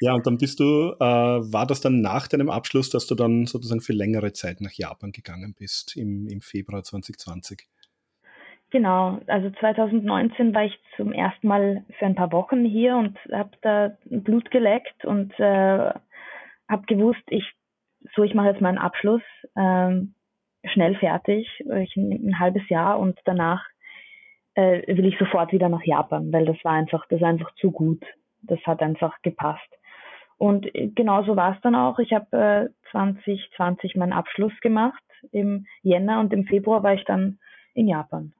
Ja, und dann bist du, äh, war das dann nach deinem Abschluss, dass du dann sozusagen für längere Zeit nach Japan gegangen bist, im, im Februar 2020? Genau, also 2019 war ich zum ersten Mal für ein paar Wochen hier und habe da Blut geleckt und äh, habe gewusst, ich so ich mache jetzt meinen Abschluss ähm, schnell fertig, ich ein halbes Jahr und danach äh, will ich sofort wieder nach Japan, weil das war einfach, das war einfach zu gut. Das hat einfach gepasst. Und genauso war es dann auch. Ich habe äh, 2020 meinen Abschluss gemacht im Jänner und im Februar war ich dann in Japan.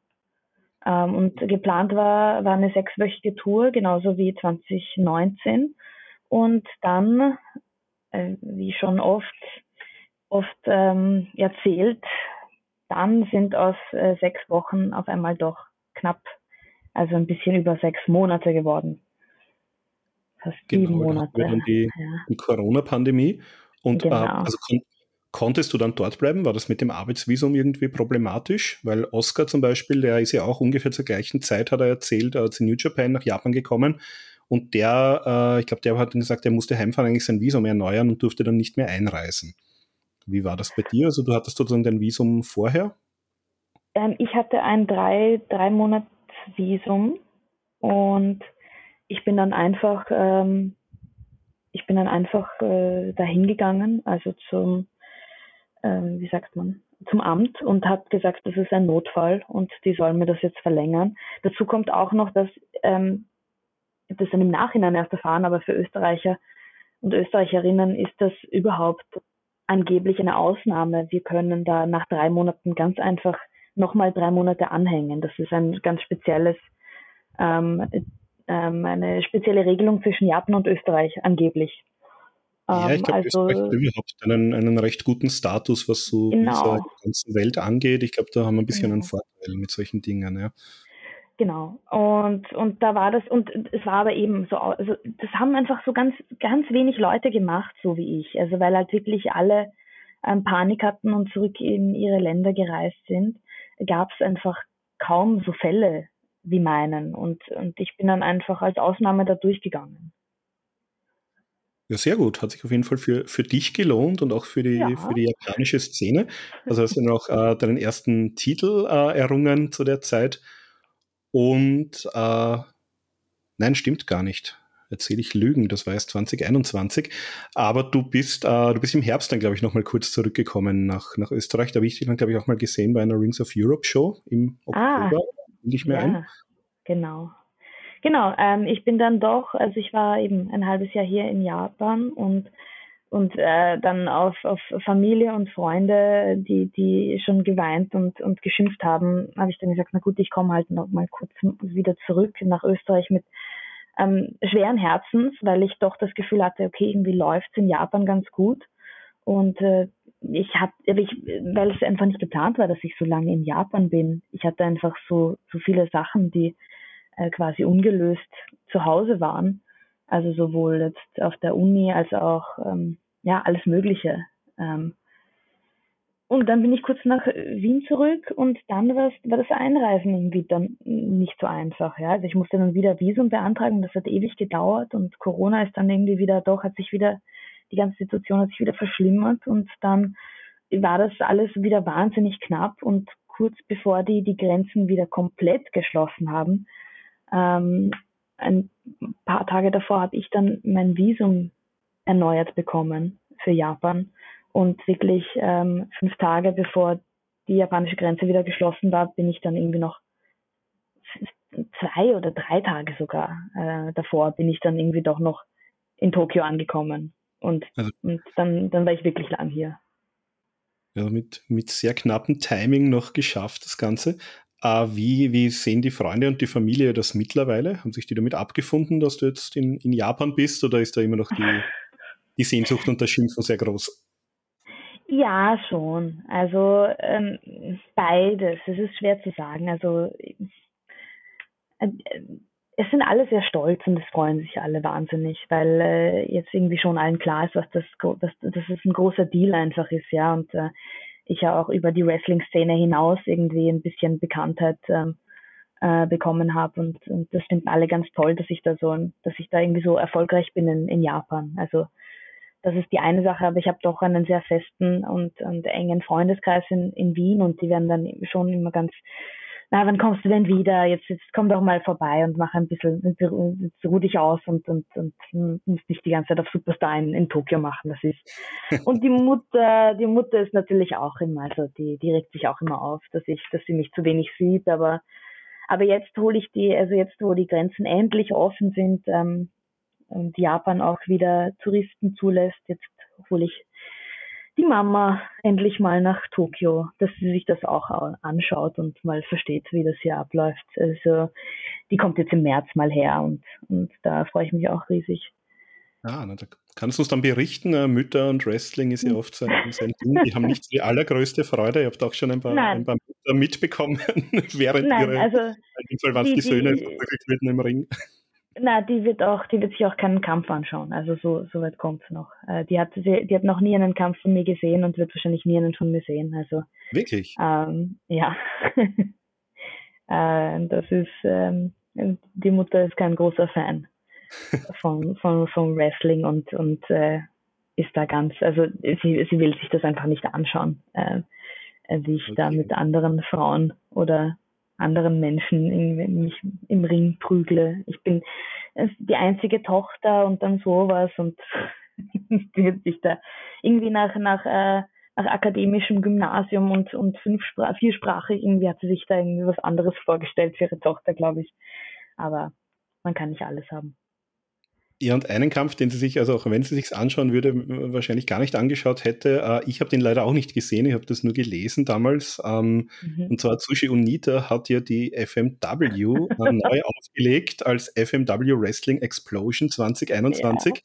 Ähm, und geplant war, war eine sechswöchige Tour, genauso wie 2019. Und dann, äh, wie schon oft, oft ähm, erzählt, dann sind aus äh, sechs Wochen auf einmal doch knapp, also ein bisschen über sechs Monate geworden fast genau, sieben Monate. Da dann die, ja. die Corona-Pandemie. Und äh, genau. äh, also kon konntest du dann dort bleiben? War das mit dem Arbeitsvisum irgendwie problematisch? Weil Oscar zum Beispiel, der ist ja auch ungefähr zur gleichen Zeit, hat er erzählt, er ist in New Japan nach Japan gekommen. Und der, äh, ich glaube, der hat gesagt, er musste heimfahren, eigentlich sein Visum erneuern und durfte dann nicht mehr einreisen. Wie war das bei dir? Also du hattest sozusagen dein Visum vorher? Ähm, ich hatte ein drei, drei Monats Visum und ich bin dann einfach, ähm, ich bin dann einfach äh, dahin gegangen, also zum, äh, wie sagt man, zum Amt und habe gesagt, das ist ein Notfall und die sollen mir das jetzt verlängern. Dazu kommt auch noch, dass ähm, das dann im Nachhinein erst erfahren, aber für Österreicher und Österreicherinnen ist das überhaupt angeblich eine Ausnahme. Wir können da nach drei Monaten ganz einfach nochmal drei Monate anhängen. Das ist ein ganz spezielles ähm, ähm, eine spezielle Regelung zwischen Japan und Österreich angeblich. Ja, ich ähm, glaube, also, Österreich hat überhaupt einen, einen recht guten Status, was so genau. dieser ganzen Welt angeht. Ich glaube, da haben wir ein bisschen genau. einen Vorteil mit solchen Dingen, ja. Genau. Und, und da war das, und es war aber eben so, also das haben einfach so ganz, ganz wenig Leute gemacht, so wie ich. Also weil halt wirklich alle ähm, Panik hatten und zurück in ihre Länder gereist sind, gab es einfach kaum so Fälle wie meinen. Und, und ich bin dann einfach als Ausnahme da durchgegangen. Ja, sehr gut. Hat sich auf jeden Fall für, für dich gelohnt und auch für die, ja. für die japanische Szene. Also hast du noch äh, deinen ersten Titel äh, errungen zu der Zeit. Und äh, nein, stimmt gar nicht. Erzähle ich Lügen, das war erst 2021. Aber du bist, äh, du bist im Herbst dann, glaube ich, nochmal kurz zurückgekommen nach, nach Österreich. Da habe ich dich dann, glaube ich, auch mal gesehen bei einer Rings of Europe Show im ah. Oktober. Ah nicht mehr ja, ein? Genau. Genau, ähm, ich bin dann doch, also ich war eben ein halbes Jahr hier in Japan und und äh, dann auf, auf Familie und Freunde, die, die schon geweint und, und geschimpft haben, habe ich dann gesagt, na gut, ich komme halt noch mal kurz wieder zurück nach Österreich mit ähm, schweren Herzens, weil ich doch das Gefühl hatte, okay, irgendwie läuft es in Japan ganz gut. Und äh, ich habe, weil es einfach nicht geplant war, dass ich so lange in Japan bin. Ich hatte einfach so, so viele Sachen, die äh, quasi ungelöst zu Hause waren. Also sowohl jetzt auf der Uni als auch ähm, ja alles Mögliche. Ähm, und dann bin ich kurz nach Wien zurück und dann war das Einreisen irgendwie dann nicht so einfach. Ja? Also ich musste dann wieder Visum beantragen, das hat ewig gedauert und Corona ist dann irgendwie wieder doch, hat sich wieder, die ganze Situation hat sich wieder verschlimmert und dann war das alles wieder wahnsinnig knapp und kurz bevor die die Grenzen wieder komplett geschlossen haben, ähm, ein paar Tage davor habe ich dann mein Visum erneuert bekommen für Japan und wirklich ähm, fünf Tage bevor die japanische Grenze wieder geschlossen war, bin ich dann irgendwie noch zwei oder drei Tage sogar äh, davor bin ich dann irgendwie doch noch in Tokio angekommen und, also, und dann, dann war ich wirklich lang hier. Ja, mit, mit sehr knappem Timing noch geschafft, das Ganze. Äh, wie, wie sehen die Freunde und die Familie das mittlerweile? Haben sich die damit abgefunden, dass du jetzt in, in Japan bist oder ist da immer noch die, die Sehnsucht und das Schimpfen sehr groß? Ja, schon. Also ähm, beides. Es ist schwer zu sagen. Also äh, es sind alle sehr stolz und es freuen sich alle wahnsinnig, weil äh, jetzt irgendwie schon allen klar ist, was das, dass, dass es ein großer Deal einfach ist, ja. Und äh, ich ja auch über die Wrestling-Szene hinaus irgendwie ein bisschen Bekanntheit ähm, äh, bekommen habe und, und das finden alle ganz toll, dass ich da so, dass ich da irgendwie so erfolgreich bin in, in Japan. Also das ist die eine Sache, aber ich habe doch einen sehr festen und, und engen Freundeskreis in, in Wien und die werden dann schon immer ganz na, wann kommst du denn wieder? Jetzt, jetzt komm doch mal vorbei und mach ein bisschen, jetzt ruh dich aus und, und, und musst nicht die ganze Zeit auf Superstar in, in Tokio machen. Das ist. Und die Mutter, die Mutter ist natürlich auch immer, also die, die regt sich auch immer auf, dass ich, dass sie mich zu wenig sieht, aber, aber jetzt hole ich die, also jetzt, wo die Grenzen endlich offen sind, ähm, und Japan auch wieder Touristen zulässt, jetzt hole ich die Mama endlich mal nach Tokio, dass sie sich das auch anschaut und mal versteht, wie das hier abläuft. Also die kommt jetzt im März mal her und, und da freue ich mich auch riesig. Ah, na, da kannst du uns dann berichten. Äh, Mütter und Wrestling ist ja hm. oft so ein, so ein Ding. Die haben nicht die allergrößte Freude. Ihr habt auch schon ein paar, ein paar Mütter mitbekommen, während Nein, ihre, also, in dem Fall waren es die, die Söhne verprügelt im Ring. Na, die wird auch, die wird sich auch keinen Kampf anschauen. Also so, so weit kommt's noch. Äh, die hat, die, die hat noch nie einen Kampf von mir gesehen und wird wahrscheinlich nie einen von mir sehen. Also wirklich. Ähm, ja. äh, das ist, ähm, die Mutter ist kein großer Fan von, von, von Wrestling und und äh, ist da ganz, also sie, sie will sich das einfach nicht anschauen, äh, wie ich okay. da mit anderen Frauen oder anderen Menschen in, mich im Ring prügle. Ich bin die einzige Tochter und dann sowas und sich da irgendwie nach, nach, äh, nach akademischem Gymnasium und, und fünfspra viersprachig irgendwie hat sie sich da irgendwie was anderes vorgestellt für ihre Tochter, glaube ich. Aber man kann nicht alles haben. Ja, und einen Kampf, den sie sich, also auch wenn sie sich anschauen würde, wahrscheinlich gar nicht angeschaut hätte. Äh, ich habe den leider auch nicht gesehen, ich habe das nur gelesen damals. Ähm, mhm. Und zwar Tsushi Unita hat ja die FMW äh, neu aufgelegt als FMW Wrestling Explosion 2021. Ja.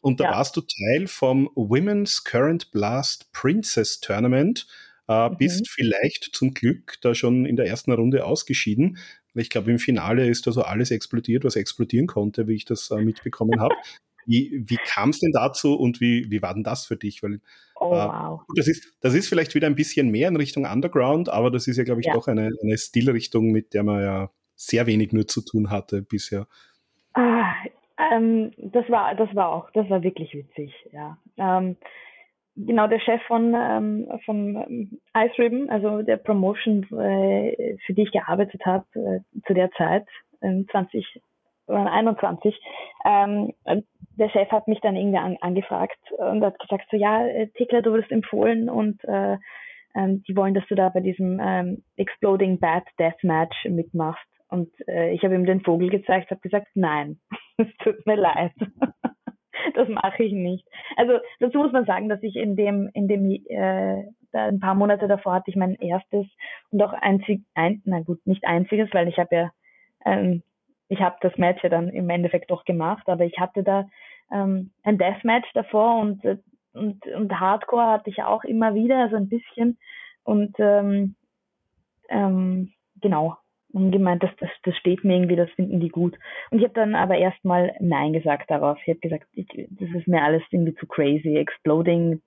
Und da ja. warst du Teil vom Women's Current Blast Princess Tournament. Äh, mhm. Bist vielleicht zum Glück da schon in der ersten Runde ausgeschieden. Ich glaube, im Finale ist da so alles explodiert, was explodieren konnte, wie ich das äh, mitbekommen habe. Wie, wie kam es denn dazu und wie, wie war denn das für dich? Weil oh, äh, wow. das, ist, das ist vielleicht wieder ein bisschen mehr in Richtung Underground, aber das ist ja, glaube ich, ja. doch eine, eine Stilrichtung, mit der man ja sehr wenig nur zu tun hatte bisher. Ah, ähm, das war, das war auch, das war wirklich witzig, ja. Ähm, genau der Chef von, ähm, von ähm, Ice Ribbon, also der Promotion, äh, für die ich gearbeitet habe äh, zu der Zeit, äh, 2021, ähm, der Chef hat mich dann irgendwie an, angefragt und hat gesagt, so ja, äh, Tickler, du wurdest empfohlen und äh, ähm, die wollen, dass du da bei diesem ähm, Exploding Bad Death Match mitmachst. Und äh, ich habe ihm den Vogel gezeigt, habe gesagt, nein, es tut mir leid. das mache ich nicht. Also dazu muss man sagen, dass ich in dem, in dem äh, ein paar Monate davor hatte ich mein erstes und auch einzig, ein, na gut, nicht einziges, weil ich habe ja, ähm, ich habe das Match ja dann im Endeffekt doch gemacht, aber ich hatte da ähm, ein Deathmatch davor und, äh, und, und Hardcore hatte ich auch immer wieder, also ein bisschen. Und ähm, ähm, genau, und gemeint, das, das, das steht mir irgendwie, das finden die gut. Und ich habe dann aber erstmal Nein gesagt darauf. Ich habe gesagt, ich, das ist mir alles irgendwie zu crazy. Exploding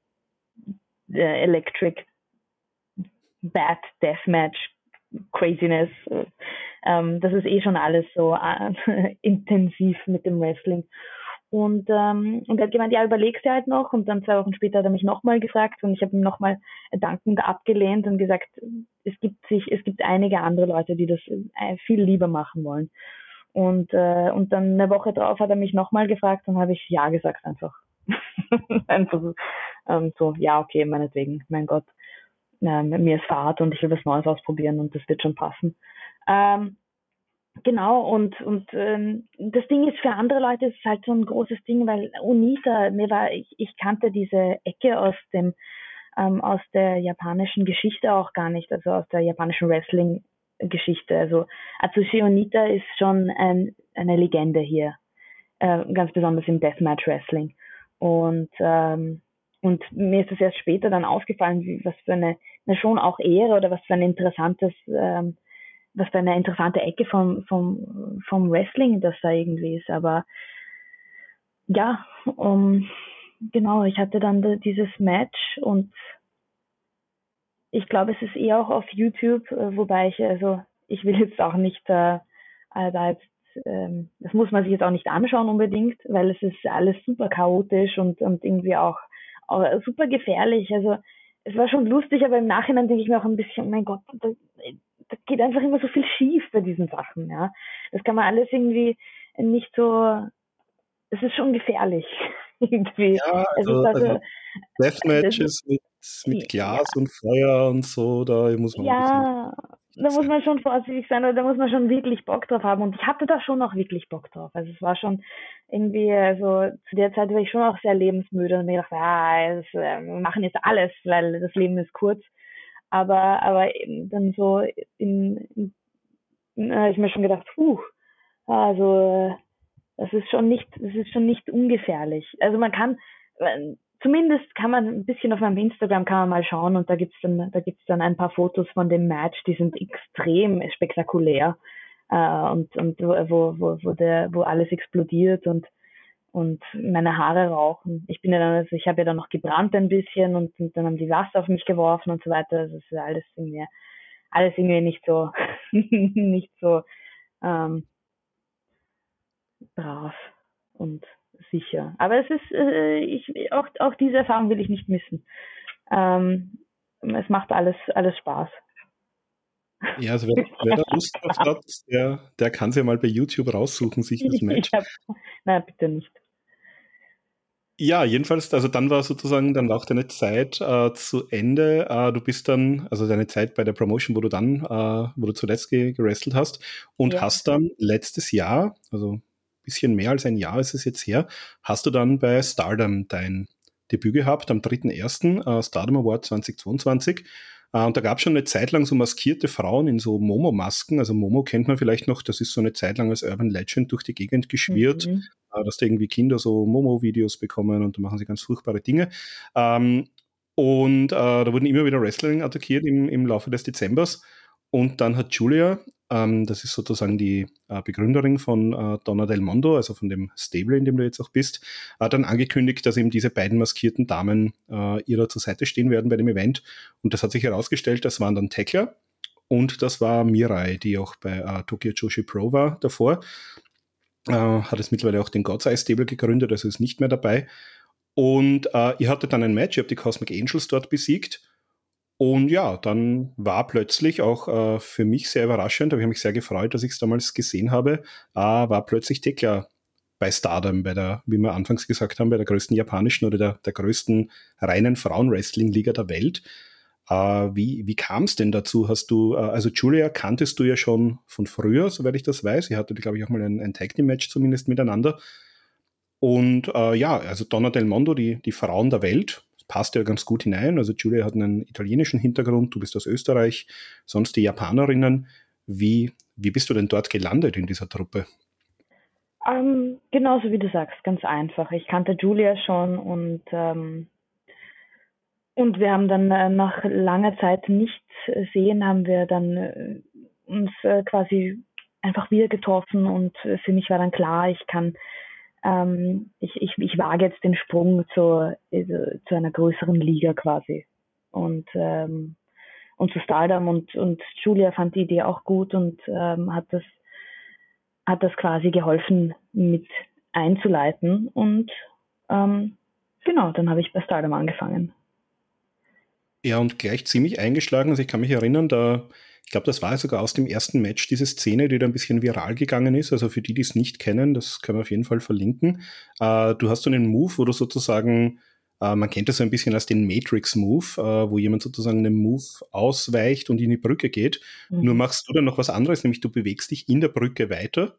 uh, Electric Bad Deathmatch Craziness. Ähm, das ist eh schon alles so äh, intensiv mit dem Wrestling. Und, ähm, und er hat gemeint, ja, überlegst du halt noch. Und dann zwei Wochen später hat er mich nochmal gefragt und ich habe ihm nochmal dankend abgelehnt und gesagt, es gibt sich, es gibt einige andere Leute, die das äh, viel lieber machen wollen. Und, äh, und dann eine Woche drauf hat er mich nochmal gefragt und habe ich ja gesagt einfach. einfach ähm, so, ja, okay, meinetwegen, mein Gott. Ähm, mir ist Fahrt und ich will was Neues ausprobieren und das wird schon passen. Ähm, Genau, und, und ähm, das Ding ist, für andere Leute ist es halt so ein großes Ding, weil Unita, mir war, ich, ich kannte diese Ecke aus dem, ähm, aus der japanischen Geschichte auch gar nicht, also aus der japanischen Wrestling-Geschichte. Also Atsushi Onita ist schon ein, eine Legende hier, äh, ganz besonders im Deathmatch Wrestling. Und, ähm, und mir ist es erst später dann aufgefallen, wie, was für eine, eine schon auch Ehre oder was für ein interessantes ähm, was für eine interessante Ecke vom, vom, vom Wrestling das da irgendwie ist. Aber ja, um, genau, ich hatte dann dieses Match und ich glaube, es ist eher auch auf YouTube, äh, wobei ich, also ich will jetzt auch nicht äh, äh, da jetzt, ähm, das muss man sich jetzt auch nicht anschauen unbedingt, weil es ist alles super chaotisch und, und irgendwie auch, auch super gefährlich. Also es war schon lustig, aber im Nachhinein denke ich mir auch ein bisschen, mein Gott, da geht einfach immer so viel schief bei diesen Sachen, ja. Das kann man alles irgendwie nicht so, es ist schon gefährlich. irgendwie. Ja, also, also, also Deathmatches mit, mit Glas ja. und Feuer und so, da muss man Ja, da muss man schon vorsichtig sein oder da muss man schon wirklich Bock drauf haben. Und ich hatte da schon auch wirklich Bock drauf. Also es war schon irgendwie, also zu der Zeit war ich schon auch sehr lebensmüde und mir dachte, ah, das, äh, wir machen jetzt alles, weil das Leben ist kurz. Aber, aber eben dann so in, in, in habe ich mir schon gedacht, puh, also das ist schon nicht, das ist schon nicht ungefährlich. Also man kann, zumindest kann man ein bisschen auf meinem Instagram kann man mal schauen und da gibt's dann, da gibt's dann ein paar Fotos von dem Match, die sind extrem spektakulär äh, und, und wo, wo, wo, der, wo alles explodiert und und meine Haare rauchen. Ich bin ja dann, also ich habe ja dann noch gebrannt ein bisschen und, und dann haben die Wasser auf mich geworfen und so weiter. Also es ist alles irgendwie, alles irgendwie nicht so, nicht so ähm, brav und sicher. Aber es ist, äh, ich, auch, auch diese Erfahrung will ich nicht missen. Ähm, es macht alles, alles Spaß. Ja, also wer, wer da Lust drauf hat, der, der kann es ja mal bei YouTube raussuchen, sich das Match. Hab, nein, bitte nicht. Ja, jedenfalls, also dann war sozusagen dann auch deine Zeit äh, zu Ende. Äh, du bist dann, also deine Zeit bei der Promotion, wo du dann, äh, wo du zuletzt ge gerestelt hast und ja. hast dann letztes Jahr, also ein bisschen mehr als ein Jahr ist es jetzt her, hast du dann bei Stardom dein Debüt gehabt am 3.1. Äh, Stardom Award 2022. Äh, und da gab es schon eine Zeit lang so maskierte Frauen in so Momo-Masken. Also Momo kennt man vielleicht noch, das ist so eine Zeit lang als Urban Legend durch die Gegend geschwirrt. Mhm dass da irgendwie Kinder so Momo-Videos bekommen und da machen sie ganz furchtbare Dinge. Ähm, und äh, da wurden immer wieder Wrestling attackiert im, im Laufe des Dezembers. Und dann hat Julia, ähm, das ist sozusagen die äh, Begründerin von äh, Donna Del Mondo, also von dem Stable, in dem du jetzt auch bist, äh, dann angekündigt, dass eben diese beiden maskierten Damen äh, ihrer zur Seite stehen werden bei dem Event. Und das hat sich herausgestellt, das waren dann Tekla und das war Mirai, die auch bei äh, Tokyo Joshi Pro war davor äh, hat es mittlerweile auch den God's Eye Stable gegründet, also ist nicht mehr dabei. Und äh, ihr hattet dann ein Match, ihr habt die Cosmic Angels dort besiegt. Und ja, dann war plötzlich auch äh, für mich sehr überraschend, habe ich mich sehr gefreut, dass ich es damals gesehen habe, äh, war plötzlich Tekla bei Stardom, bei der, wie wir anfangs gesagt haben, bei der größten japanischen oder der, der größten reinen Frauenwrestling-Liga der Welt. Äh, wie wie kam es denn dazu? Hast du, äh, also Julia kanntest du ja schon von früher, soweit ich das weiß. Ihr hattet, glaube ich, auch mal ein, ein Tag Team Match zumindest miteinander. Und äh, ja, also Donna del Mondo, die, die Frauen der Welt, passt ja ganz gut hinein. Also Julia hat einen italienischen Hintergrund, du bist aus Österreich, sonst die Japanerinnen. Wie, wie bist du denn dort gelandet in dieser Truppe? Ähm, genauso wie du sagst, ganz einfach. Ich kannte Julia schon und, ähm, und wir haben dann äh, nach langer Zeit nichts sehen, haben wir dann äh, uns äh, quasi einfach wieder getroffen und für mich war dann klar, ich kann, ähm, ich, ich, ich wage jetzt den Sprung zur, äh, zu einer größeren Liga quasi. Und, ähm, und zu Stardom und, und Julia fand die Idee auch gut und ähm, hat das hat das quasi geholfen, mit einzuleiten. Und ähm, genau, dann habe ich bei Stardom angefangen. Ja, und gleich ziemlich eingeschlagen. Also ich kann mich erinnern, da, ich glaube, das war sogar aus dem ersten Match diese Szene, die da ein bisschen viral gegangen ist. Also für die, die es nicht kennen, das können wir auf jeden Fall verlinken. Äh, du hast so einen Move, wo du sozusagen äh, man kennt das so ein bisschen als den Matrix-Move, äh, wo jemand sozusagen einen Move ausweicht und in die Brücke geht. Mhm. Nur machst du dann noch was anderes, nämlich du bewegst dich in der Brücke weiter,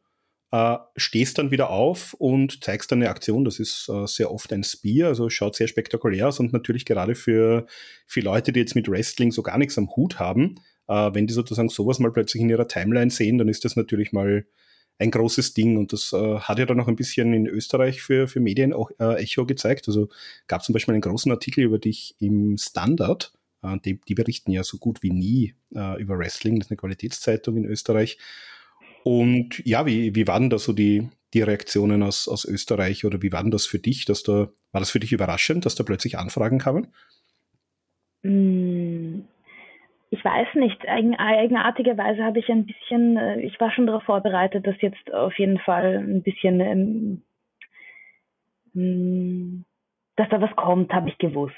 äh, stehst dann wieder auf und zeigst dann eine Aktion. Das ist äh, sehr oft ein Spear, also schaut sehr spektakulär aus und natürlich gerade für, für Leute, die jetzt mit Wrestling so gar nichts am Hut haben, äh, wenn die sozusagen sowas mal plötzlich in ihrer Timeline sehen, dann ist das natürlich mal ein großes Ding und das äh, hat ja dann noch ein bisschen in Österreich für, für Medien auch äh, Echo gezeigt. Also gab zum Beispiel einen großen Artikel über dich im Standard. Äh, die, die, berichten ja so gut wie nie äh, über Wrestling. Das ist eine Qualitätszeitung in Österreich. Und ja, wie, wie waren da so die, die Reaktionen aus, aus Österreich oder wie war denn das für dich, dass da, war das für dich überraschend, dass da plötzlich Anfragen kamen? Mm, ich weiß nicht, eigen, eigenartigerweise habe ich ein bisschen, äh, ich war schon darauf vorbereitet, dass jetzt auf jeden Fall ein bisschen, ähm, mm, dass da was kommt, habe ich gewusst.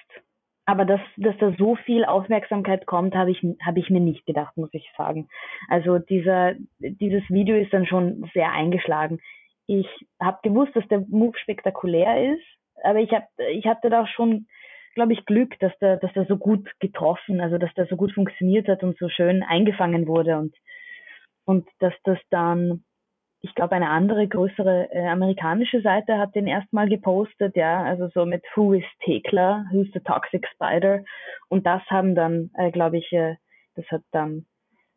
Aber dass, dass da so viel Aufmerksamkeit kommt, habe ich, habe ich mir nicht gedacht, muss ich sagen. Also dieser, dieses Video ist dann schon sehr eingeschlagen. Ich habe gewusst, dass der Move spektakulär ist, aber ich, hab, ich hatte da schon glaube ich, Glück, dass der, dass der so gut getroffen, also dass der so gut funktioniert hat und so schön eingefangen wurde und, und dass das dann, ich glaube, eine andere größere äh, amerikanische Seite hat den erstmal gepostet, ja, also so mit Who is Tekla, Who's the Toxic Spider und das haben dann, äh, glaube ich, äh, das hat dann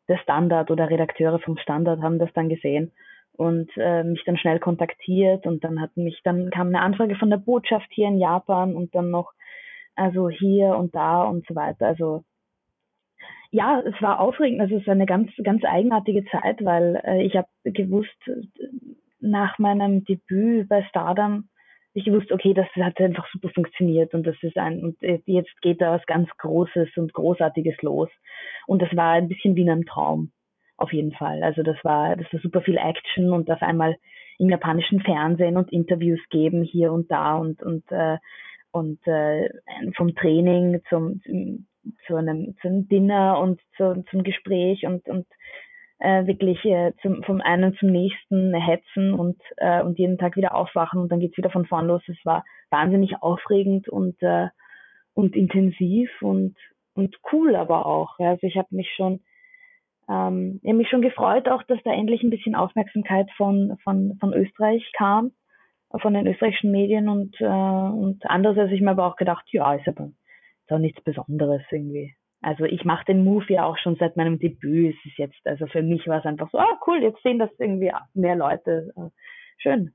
der Standard oder Redakteure vom Standard haben das dann gesehen und äh, mich dann schnell kontaktiert und dann hat mich dann kam eine Anfrage von der Botschaft hier in Japan und dann noch also hier und da und so weiter. Also ja, es war aufregend. Also es war eine ganz, ganz eigenartige Zeit, weil äh, ich habe gewusst, nach meinem Debüt bei Stardom, ich gewusst, okay, das hat einfach super funktioniert und das ist ein, und jetzt geht da was ganz Großes und Großartiges los. Und das war ein bisschen wie in einem Traum. Auf jeden Fall. Also das war, das war super viel Action und auf einmal im japanischen Fernsehen und Interviews geben hier und da und, und äh, und äh, vom Training zum, zu einem zum Dinner und zu, zum Gespräch und und äh, wirklich äh, zum, vom einen zum nächsten hetzen und äh, und jeden Tag wieder aufwachen und dann geht's wieder von vorn los. Es war wahnsinnig aufregend und äh, und intensiv und und cool aber auch. Also ich habe mich schon ähm, ich mich schon gefreut auch, dass da endlich ein bisschen Aufmerksamkeit von von von Österreich kam von den österreichischen Medien und, äh, und andererseits habe ich mir aber auch gedacht, ja, ist aber auch nichts Besonderes irgendwie. Also ich mache den Move ja auch schon seit meinem Debüt. Es ist jetzt, also für mich war es einfach so, ah cool, jetzt sehen das irgendwie mehr Leute. Äh, schön.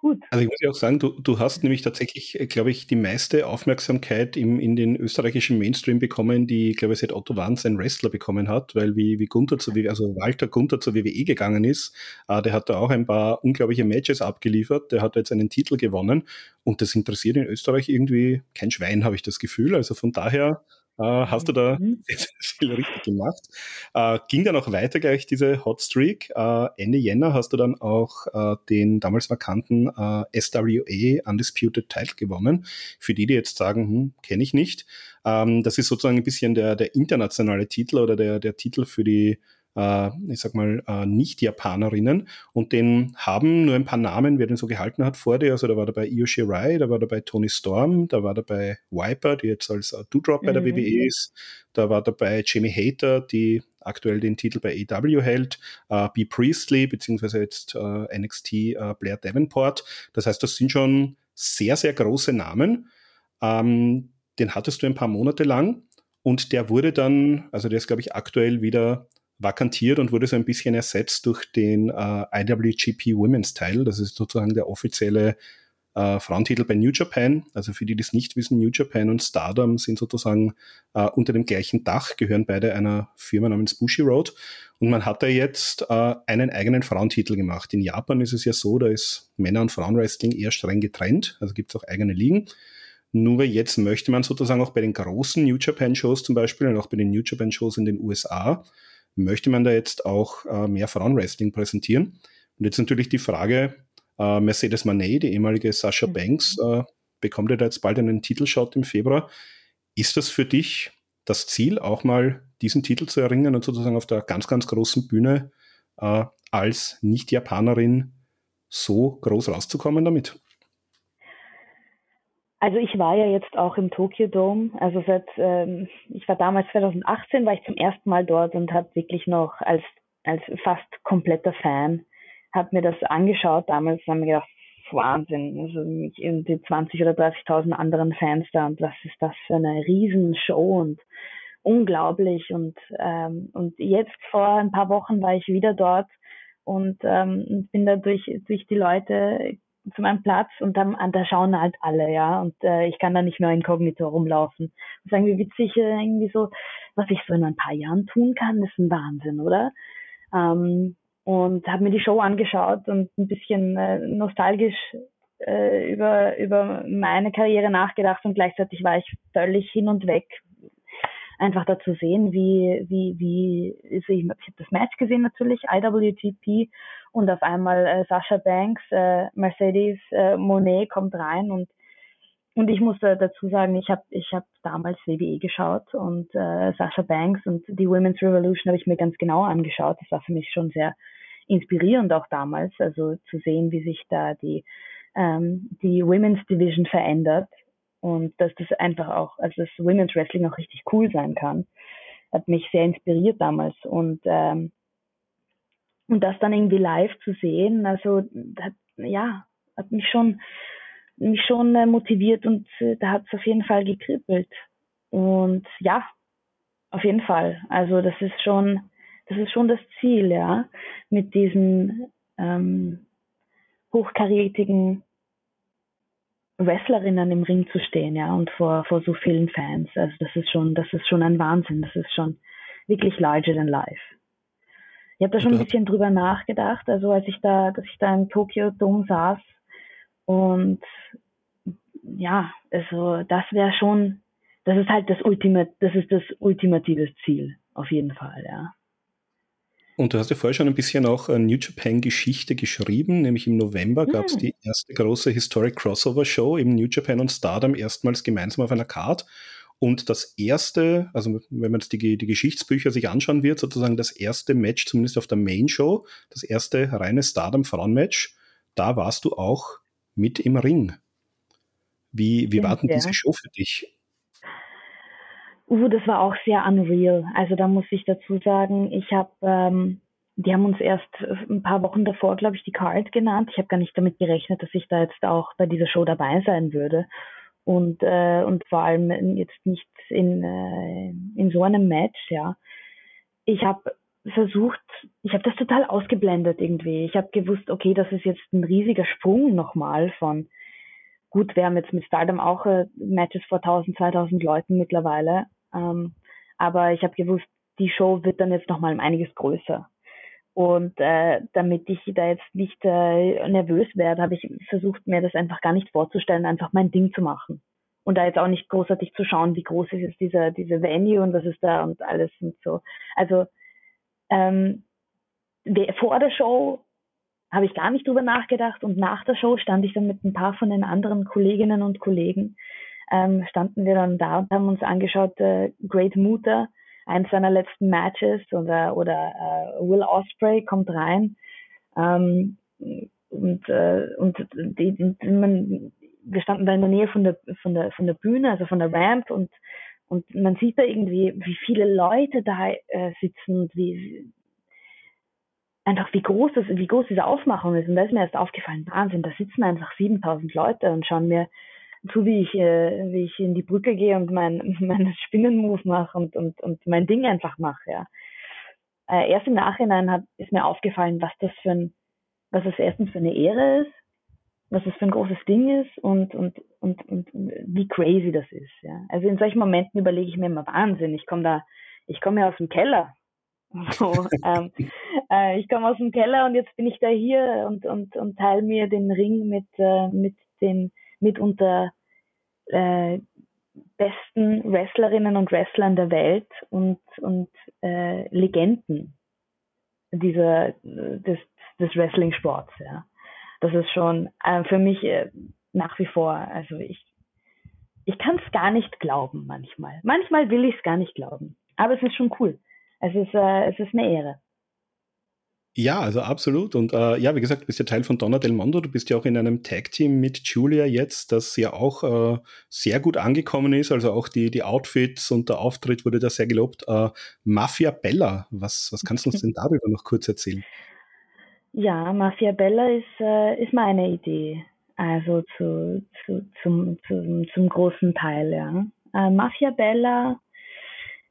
Gut. Also ich muss ja auch sagen, du, du hast nämlich tatsächlich, äh, glaube ich, die meiste Aufmerksamkeit im, in den österreichischen Mainstream bekommen, die, glaube ich, seit Otto Wahn sein Wrestler bekommen hat, weil wie, wie Gunther zu WWE, also Walter Gunther zur WWE gegangen ist, äh, der hat da auch ein paar unglaubliche Matches abgeliefert, der hat jetzt einen Titel gewonnen und das interessiert in Österreich irgendwie kein Schwein, habe ich das Gefühl. Also von daher hast du da mhm. sehr, sehr viel richtig gemacht. Äh, ging dann auch weiter gleich diese Hotstreak. Äh, Ende Jänner hast du dann auch äh, den damals vakanten äh, SWA Undisputed Title gewonnen. Für die, die jetzt sagen, hm, kenne ich nicht. Ähm, das ist sozusagen ein bisschen der, der internationale Titel oder der, der Titel für die äh, ich sag mal, äh, Nicht-Japanerinnen und den haben nur ein paar Namen, wer den so gehalten hat vor dir. Also da war dabei Io Shirai, da war dabei Tony Storm, da war dabei Viper, die jetzt als äh, Doudrop bei der mhm. WWE ist, da war dabei Jamie Hater, die aktuell den Titel bei AW hält, äh, B. Priestley, beziehungsweise jetzt äh, NXT äh, Blair Davenport. Das heißt, das sind schon sehr, sehr große Namen. Ähm, den hattest du ein paar Monate lang und der wurde dann, also der ist, glaube ich, aktuell wieder vakantiert und wurde so ein bisschen ersetzt durch den äh, IWGP Women's Teil. Das ist sozusagen der offizielle äh, Frauentitel bei New Japan. Also für die, die es nicht wissen, New Japan und Stardom sind sozusagen äh, unter dem gleichen Dach, gehören beide einer Firma namens Bushi Road. Und man hat da jetzt äh, einen eigenen Frauentitel gemacht. In Japan ist es ja so, da ist Männer- und Frauenwrestling eher streng getrennt. Also gibt es auch eigene Ligen. Nur jetzt möchte man sozusagen auch bei den großen New Japan Shows zum Beispiel und auch bei den New Japan Shows in den USA, möchte man da jetzt auch äh, mehr Frauenwrestling präsentieren. Und jetzt natürlich die Frage, äh, Mercedes Manet, die ehemalige Sascha mhm. Banks, äh, bekommt ja da jetzt bald einen Titelshot im Februar. Ist das für dich das Ziel, auch mal diesen Titel zu erringen und sozusagen auf der ganz, ganz großen Bühne äh, als Nicht-Japanerin so groß rauszukommen damit? Also ich war ja jetzt auch im Tokyo Dome. Also seit ähm, ich war damals 2018 war ich zum ersten Mal dort und habe wirklich noch als als fast kompletter Fan habe mir das angeschaut damals und habe mir gedacht Wahnsinn. Also irgendwie 20 oder 30.000 anderen Fans da und was ist das für eine Riesenshow und unglaublich und ähm, und jetzt vor ein paar Wochen war ich wieder dort und ähm, bin da durch durch die Leute zu meinem Platz und dann da schauen halt alle, ja. Und äh, ich kann da nicht mehr inkognito rumlaufen. Und sagen, wie witzig äh, irgendwie so, was ich so in ein paar Jahren tun kann, ist ein Wahnsinn, oder? Ähm, und habe mir die Show angeschaut und ein bisschen äh, nostalgisch äh, über, über meine Karriere nachgedacht und gleichzeitig war ich völlig hin und weg, einfach da zu sehen, wie, wie, wie, also ich, ich habe das Match gesehen natürlich, IWGP und auf einmal äh, Sascha Banks, äh, Mercedes äh, Monet kommt rein und und ich muss dazu sagen, ich habe ich hab damals WWE geschaut und äh, Sascha Banks und die Women's Revolution habe ich mir ganz genau angeschaut. Das war für mich schon sehr inspirierend auch damals, also zu sehen, wie sich da die ähm, die Women's Division verändert und dass das einfach auch, also das Women's Wrestling auch richtig cool sein kann, hat mich sehr inspiriert damals. Und ähm, und das dann irgendwie live zu sehen, also hat, ja, hat mich schon mich schon äh, motiviert und äh, da hat es auf jeden Fall gekribbelt. Und ja, auf jeden Fall, also das ist schon das ist schon das Ziel, ja, mit diesen ähm, hochkarätigen Wrestlerinnen im Ring zu stehen, ja, und vor, vor so vielen Fans. Also das ist schon, das ist schon ein Wahnsinn. Das ist schon wirklich larger than life. Ich habe da schon ein bisschen drüber nachgedacht, also als ich da, dass ich da im Tokyo Dome saß und ja, also das wäre schon, das ist halt das Ultimate, das ist das ultimative Ziel, auf jeden Fall, ja. Und du hast ja vorher schon ein bisschen auch New Japan-Geschichte geschrieben, nämlich im November mhm. gab es die erste große Historic Crossover Show, im New Japan und Stardom erstmals gemeinsam auf einer Card. Und das erste, also wenn man jetzt die, die Geschichtsbücher sich anschauen wird, sozusagen das erste Match, zumindest auf der Main Show, das erste reine Stardom-Frauen-Match, da warst du auch mit im Ring. Wie, wie war denn diese Show für dich? Uh, das war auch sehr unreal. Also da muss ich dazu sagen, ich habe, ähm, die haben uns erst ein paar Wochen davor, glaube ich, die Card genannt. Ich habe gar nicht damit gerechnet, dass ich da jetzt auch bei dieser Show dabei sein würde. Und, äh, und vor allem jetzt nicht in, äh, in so einem Match, ja. Ich habe versucht, ich habe das total ausgeblendet irgendwie. Ich habe gewusst, okay, das ist jetzt ein riesiger Sprung nochmal von, gut, wir haben jetzt mit Stardom auch äh, Matches vor 1000, 2000 Leuten mittlerweile, ähm, aber ich habe gewusst, die Show wird dann jetzt nochmal einiges größer. Und äh, damit ich da jetzt nicht äh, nervös werde, habe ich versucht, mir das einfach gar nicht vorzustellen, einfach mein Ding zu machen. Und da jetzt auch nicht großartig zu schauen, wie groß ist jetzt diese, diese Venue und was ist da und alles und so. Also ähm, vor der Show habe ich gar nicht drüber nachgedacht und nach der Show stand ich dann mit ein paar von den anderen Kolleginnen und Kollegen ähm, standen wir dann da und haben uns angeschaut, äh, Great Muta, eins seiner letzten Matches oder, oder äh, Will Osprey kommt rein ähm, und, äh, und die, die, man, wir standen da in der Nähe von der, von der, von der Bühne, also von der Ramp und und man sieht da irgendwie, wie viele Leute da äh, sitzen und wie einfach wie groß das, wie groß diese Aufmachung ist. Und da ist mir erst aufgefallen, Wahnsinn, da sitzen einfach 7000 Leute und schauen mir zu, wie ich, äh, wie ich in die Brücke gehe und mein, meinen Spinnenmove mache und, und, und mein Ding einfach mache, ja. Äh, erst im Nachhinein hat, ist mir aufgefallen, was das für ein, was das erstens für eine Ehre ist, was das für ein großes Ding ist und, und, und, und wie crazy das ist, ja. Also in solchen Momenten überlege ich mir immer Wahnsinn. Ich komme da, ich komme ja aus dem Keller. So, ähm, äh, ich komme aus dem Keller und jetzt bin ich da hier und, und, und teile mir den Ring mit, äh, mit den mitunter äh, besten Wrestlerinnen und Wrestlern der Welt und, und äh, Legenden dieser, des, des Wrestling-Sports. Ja. Das ist schon äh, für mich äh, nach wie vor, also ich, ich kann es gar nicht glauben manchmal. Manchmal will ich es gar nicht glauben, aber es ist schon cool. Es ist, äh, es ist eine Ehre. Ja, also absolut. Und äh, ja, wie gesagt, du bist ja Teil von Donna Del Mondo. Du bist ja auch in einem Tag-Team mit Julia jetzt, das ja auch äh, sehr gut angekommen ist. Also auch die, die Outfits und der Auftritt wurde da sehr gelobt. Äh, Mafia Bella, was, was kannst du uns denn darüber noch kurz erzählen? Ja, Mafia Bella ist, äh, ist meine Idee. Also zu, zu, zum, zum, zum großen Teil, ja. Äh, Mafia Bella,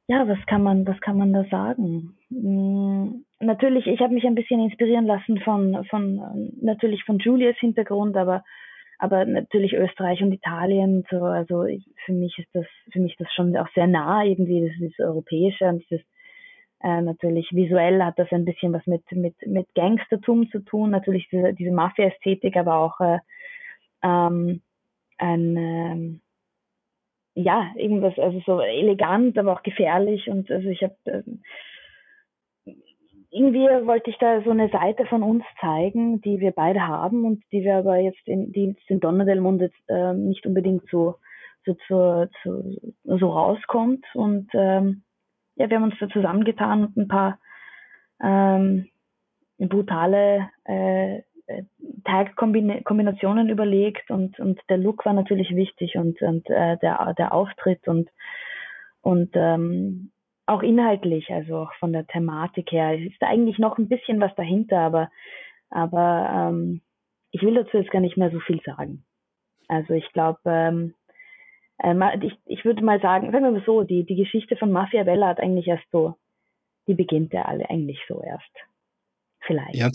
ja, was kann man, was kann man da sagen? Hm, natürlich, ich habe mich ein bisschen inspirieren lassen von, von natürlich von Julias Hintergrund, aber aber natürlich Österreich und Italien so also ich, für mich ist das für mich das schon auch sehr nah irgendwie das ist europäische und das äh, natürlich visuell hat das ein bisschen was mit mit mit Gangstertum zu tun natürlich diese, diese Mafia Ästhetik aber auch äh, ähm, ein ähm, ja irgendwas also so elegant aber auch gefährlich und also ich habe äh, irgendwie wollte ich da so eine Seite von uns zeigen, die wir beide haben und die wir aber jetzt in, die jetzt in Donna del Monde äh, nicht unbedingt so, so, zu, zu, so rauskommt. Und ähm, ja, wir haben uns da zusammengetan und ein paar ähm, brutale äh, Tag-Kombinationen überlegt und, und der Look war natürlich wichtig und, und äh, der, der Auftritt und, und ähm, auch inhaltlich, also auch von der Thematik her, ist da eigentlich noch ein bisschen was dahinter, aber, aber ähm, ich will dazu jetzt gar nicht mehr so viel sagen. Also ich glaube, ähm, äh, ich, ich würde mal sagen, sagen wir mal so, die, die Geschichte von Mafia Bella hat eigentlich erst so, die beginnt ja alle eigentlich so erst. Vielleicht. Ja,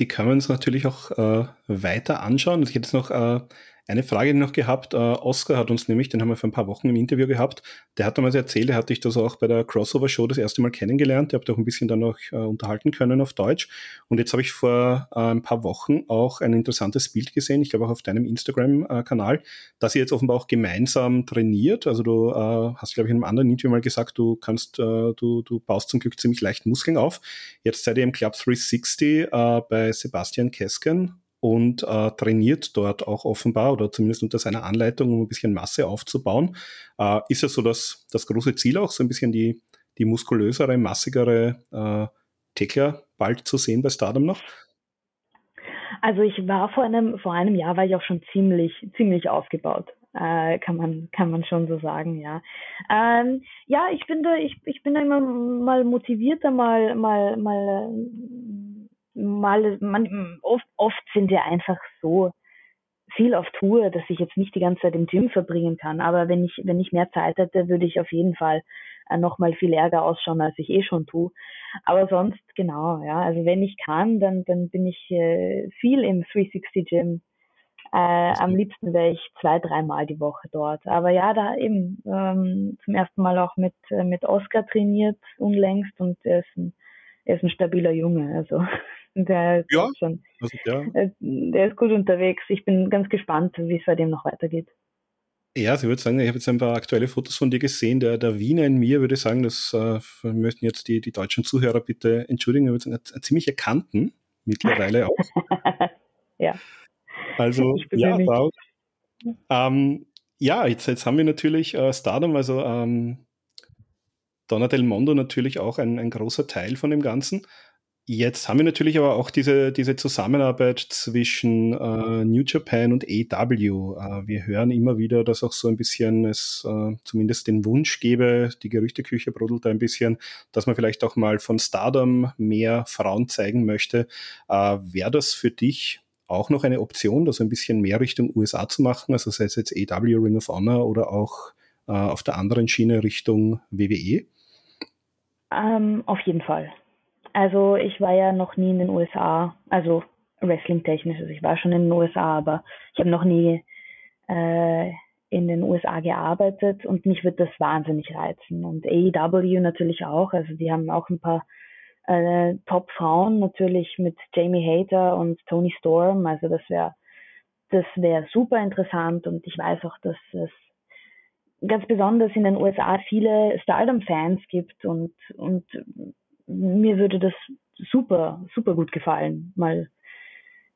die können wir uns natürlich auch äh, weiter anschauen. Ich hätte jetzt noch äh, eine Frage noch gehabt. Äh, Oscar hat uns nämlich, den haben wir vor ein paar Wochen im Interview gehabt, der hat damals erzählt, er hat dich das auch bei der Crossover-Show das erste Mal kennengelernt. Ihr habt auch ein bisschen dann noch äh, unterhalten können auf Deutsch. Und jetzt habe ich vor äh, ein paar Wochen auch ein interessantes Bild gesehen, ich glaube auch auf deinem Instagram-Kanal, dass ihr jetzt offenbar auch gemeinsam trainiert. Also du äh, hast, glaube ich, in einem anderen Interview mal gesagt, du kannst, äh, du, du baust zum Glück ziemlich leicht Muskeln auf. Jetzt seid ihr im Club 360 äh, bei Sebastian Kesken und äh, trainiert dort auch offenbar oder zumindest unter seiner Anleitung, um ein bisschen Masse aufzubauen. Äh, ist es so das, das große Ziel auch, so ein bisschen die, die muskulösere, massigere äh, Tekla bald zu sehen bei Stardom noch? Also ich war vor einem, vor einem Jahr war ich auch schon ziemlich, ziemlich aufgebaut. Äh, kann man kann man schon so sagen ja ähm, ja ich finde ich ich bin da immer mal motivierter mal mal mal mal, man, oft, oft sind wir einfach so viel auf Tour, dass ich jetzt nicht die ganze Zeit im Gym verbringen kann. Aber wenn ich, wenn ich mehr Zeit hätte, würde ich auf jeden Fall äh, noch mal viel ärger ausschauen, als ich eh schon tue. Aber sonst, genau, ja. Also wenn ich kann, dann, dann bin ich äh, viel im 360 Gym. Äh, am liebsten wäre ich zwei, dreimal die Woche dort. Aber ja, da eben ähm, zum ersten Mal auch mit, äh, mit Oscar trainiert, unlängst. Und er ist ein, er ist ein stabiler Junge. Also Der ja, schon, also, ja. Äh, der ist gut unterwegs. Ich bin ganz gespannt, wie es bei dem noch weitergeht. Ja, also ich würde sagen, ich habe jetzt ein paar aktuelle Fotos von dir gesehen. Der, der Wiener in mir würde sagen, das äh, möchten jetzt die, die deutschen Zuhörer bitte entschuldigen, er wird einen, einen ziemlich erkannten mittlerweile auch. ja. Also, ja, da, ähm, ja, jetzt, jetzt haben wir natürlich äh, Stardom, also ähm, Donna Del Mondo natürlich auch ein, ein großer Teil von dem Ganzen. Jetzt haben wir natürlich aber auch diese, diese Zusammenarbeit zwischen äh, New Japan und AW. Äh, wir hören immer wieder, dass auch so ein bisschen es äh, zumindest den Wunsch gäbe, die Gerüchteküche brodelt ein bisschen, dass man vielleicht auch mal von Stardom mehr Frauen zeigen möchte. Äh, Wäre das für dich auch noch eine Option, das ein bisschen mehr Richtung USA zu machen, also sei es jetzt AW, Ring of Honor oder auch äh, auf der anderen Schiene Richtung WWE? Ähm, auf jeden Fall. Also ich war ja noch nie in den USA, also Wrestling-technisch. Also ich war schon in den USA, aber ich habe noch nie äh, in den USA gearbeitet und mich wird das wahnsinnig reizen. Und AEW natürlich auch. Also die haben auch ein paar äh, Top-Frauen natürlich mit Jamie Hater und Tony Storm. Also das wäre das wäre super interessant und ich weiß auch, dass es ganz besonders in den USA viele Stardom-Fans gibt und, und mir würde das super, super gut gefallen, mal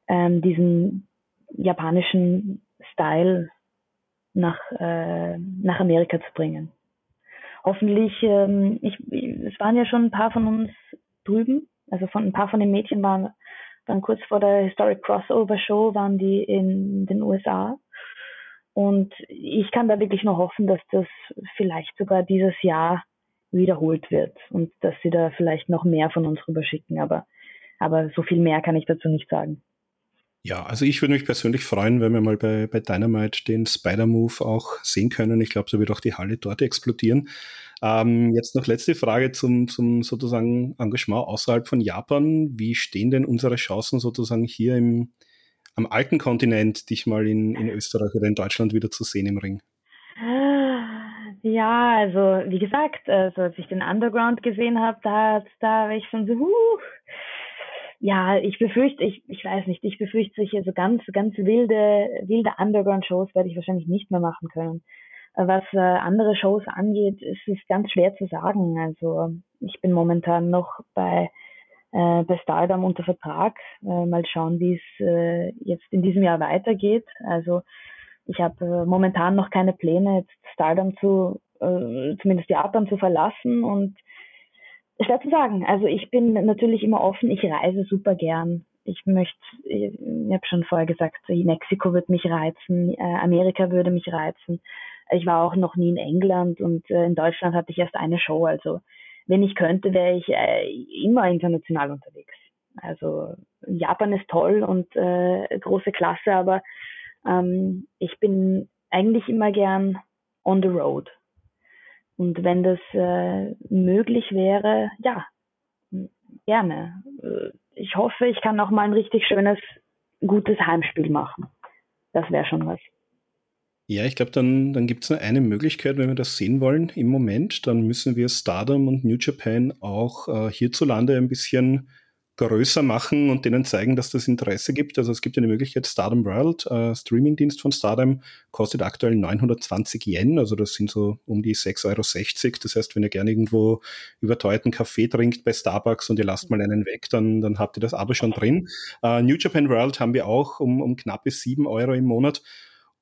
ähm, diesen japanischen Style nach, äh, nach Amerika zu bringen. Hoffentlich, ähm, ich, es waren ja schon ein paar von uns drüben, also von ein paar von den Mädchen waren, waren kurz vor der Historic Crossover Show, waren die in den USA. Und ich kann da wirklich nur hoffen, dass das vielleicht sogar dieses Jahr wiederholt wird und dass sie da vielleicht noch mehr von uns rüberschicken. Aber, aber so viel mehr kann ich dazu nicht sagen. Ja, also ich würde mich persönlich freuen, wenn wir mal bei, bei Dynamite den Spider-Move auch sehen können. Ich glaube, da wird auch die Halle dort explodieren. Ähm, jetzt noch letzte Frage zum, zum sozusagen Engagement außerhalb von Japan. Wie stehen denn unsere Chancen sozusagen hier im, am alten Kontinent, dich mal in, in Österreich oder in Deutschland wieder zu sehen im Ring? Ja, also wie gesagt, also als ich den Underground gesehen habe, da, da war ich schon so, huh. Ja, ich befürchte, ich, ich weiß nicht, ich befürchte solche so ganz, ganz wilde, wilde Underground-Shows werde ich wahrscheinlich nicht mehr machen können. Was äh, andere Shows angeht, ist es ganz schwer zu sagen. Also ich bin momentan noch bei, äh, bei Stardom unter Vertrag. Äh, mal schauen, wie es äh, jetzt in diesem Jahr weitergeht. Also ich habe äh, momentan noch keine Pläne, jetzt Stardom zu, äh, zumindest Japan zu verlassen und schwer zu sagen. Also ich bin natürlich immer offen, ich reise super gern. Ich möchte, ich, ich habe schon vorher gesagt, Mexiko wird mich reizen, äh, Amerika würde mich reizen. Ich war auch noch nie in England und äh, in Deutschland hatte ich erst eine Show. Also wenn ich könnte, wäre ich äh, immer international unterwegs. Also Japan ist toll und äh, große Klasse, aber ähm, ich bin eigentlich immer gern on the road. Und wenn das äh, möglich wäre, ja, gerne. Äh, ich hoffe, ich kann auch mal ein richtig schönes, gutes Heimspiel machen. Das wäre schon was. Ja, ich glaube, dann, dann gibt es nur eine Möglichkeit, wenn wir das sehen wollen im Moment, dann müssen wir Stardom und New Japan auch äh, hierzulande ein bisschen größer machen und denen zeigen, dass das Interesse gibt. Also es gibt ja die Möglichkeit, Stardom World, äh, Streamingdienst von Stardom, kostet aktuell 920 Yen, also das sind so um die 6,60 Euro. Das heißt, wenn ihr gerne irgendwo überteuerten Kaffee trinkt bei Starbucks und ihr lasst mal einen weg, dann, dann habt ihr das Abo schon drin. Äh, New Japan World haben wir auch um, um knappe 7 Euro im Monat.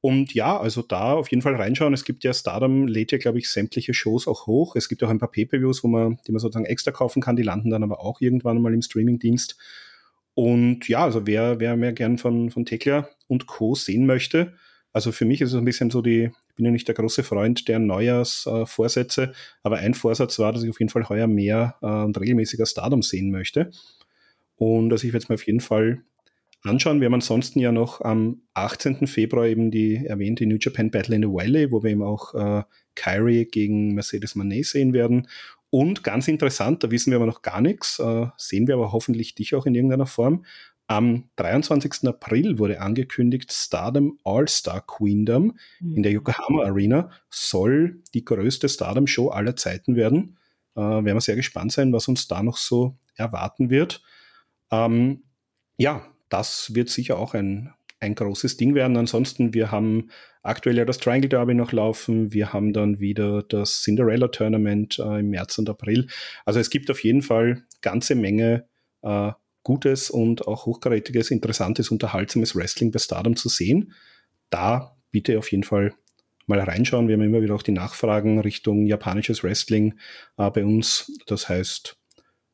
Und ja, also da auf jeden Fall reinschauen. Es gibt ja Stardom lädt ja, glaube ich, sämtliche Shows auch hoch. Es gibt auch ein paar Pay-Per-Views, wo man, die man sozusagen extra kaufen kann. Die landen dann aber auch irgendwann mal im Streaming-Dienst. Und ja, also wer, wer mehr gern von, von Tekla und Co. sehen möchte, also für mich ist es ein bisschen so die, ich bin ja nicht der große Freund der Neujahrsvorsätze, äh, aber ein Vorsatz war, dass ich auf jeden Fall heuer mehr äh, und regelmäßiger Stardom sehen möchte. Und also ich werde es mir auf jeden Fall anschauen. Wir haben ansonsten ja noch am 18. Februar eben die erwähnte New Japan Battle in the Valley, wo wir eben auch äh, Kyrie gegen Mercedes Manet sehen werden. Und ganz interessant, da wissen wir aber noch gar nichts, äh, sehen wir aber hoffentlich dich auch in irgendeiner Form. Am 23. April wurde angekündigt, Stardom All-Star Queendom mhm. in der Yokohama Arena soll die größte Stardom-Show aller Zeiten werden. Äh, werden wir sehr gespannt sein, was uns da noch so erwarten wird. Ähm, ja, das wird sicher auch ein, ein großes Ding werden. Ansonsten, wir haben aktuell ja das Triangle Derby noch laufen. Wir haben dann wieder das Cinderella Tournament äh, im März und April. Also es gibt auf jeden Fall ganze Menge äh, gutes und auch hochkarätiges, interessantes, unterhaltsames Wrestling bei Stardom zu sehen. Da bitte auf jeden Fall mal reinschauen. Wir haben immer wieder auch die Nachfragen Richtung japanisches Wrestling äh, bei uns. Das heißt,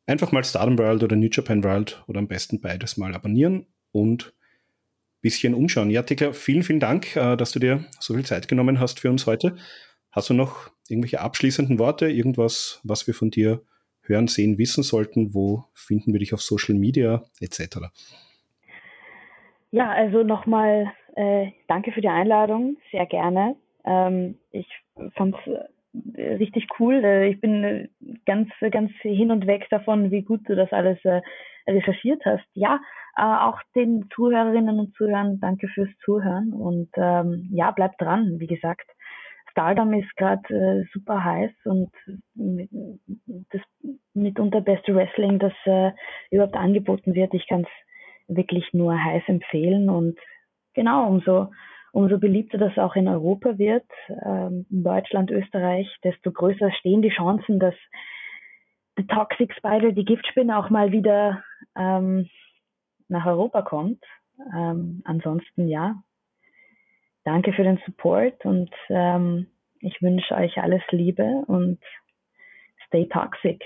einfach mal Stardom World oder New Japan World oder am besten beides mal abonnieren und ein bisschen umschauen. Ja, Tekla, vielen, vielen Dank, äh, dass du dir so viel Zeit genommen hast für uns heute. Hast du noch irgendwelche abschließenden Worte, irgendwas, was wir von dir hören, sehen, wissen sollten? Wo finden wir dich auf Social Media etc.? Ja, also nochmal äh, danke für die Einladung, sehr gerne. Ähm, ich fand es richtig cool. Äh, ich bin äh, ganz, ganz hin und weg davon, wie gut du das alles äh, recherchiert hast. Ja, auch den Zuhörerinnen und Zuhörern danke fürs Zuhören und ähm, ja, bleibt dran, wie gesagt. Stardom ist gerade äh, super heiß und das mitunter beste Wrestling, das äh, überhaupt angeboten wird. Ich kann es wirklich nur heiß empfehlen und genau, umso, umso beliebter das auch in Europa wird, ähm, in Deutschland, Österreich, desto größer stehen die Chancen, dass The Toxic Spider, die Giftspinne, auch mal wieder ähm, nach Europa kommt. Ähm, ansonsten ja, danke für den Support und ähm, ich wünsche euch alles Liebe und stay toxic.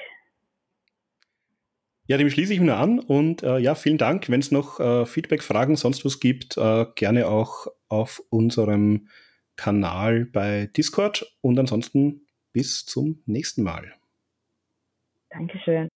Ja, dem schließe ich mir an und äh, ja, vielen Dank. Wenn es noch äh, Feedback, Fragen, sonst was gibt, äh, gerne auch auf unserem Kanal bei Discord und ansonsten bis zum nächsten Mal. Dankeschön.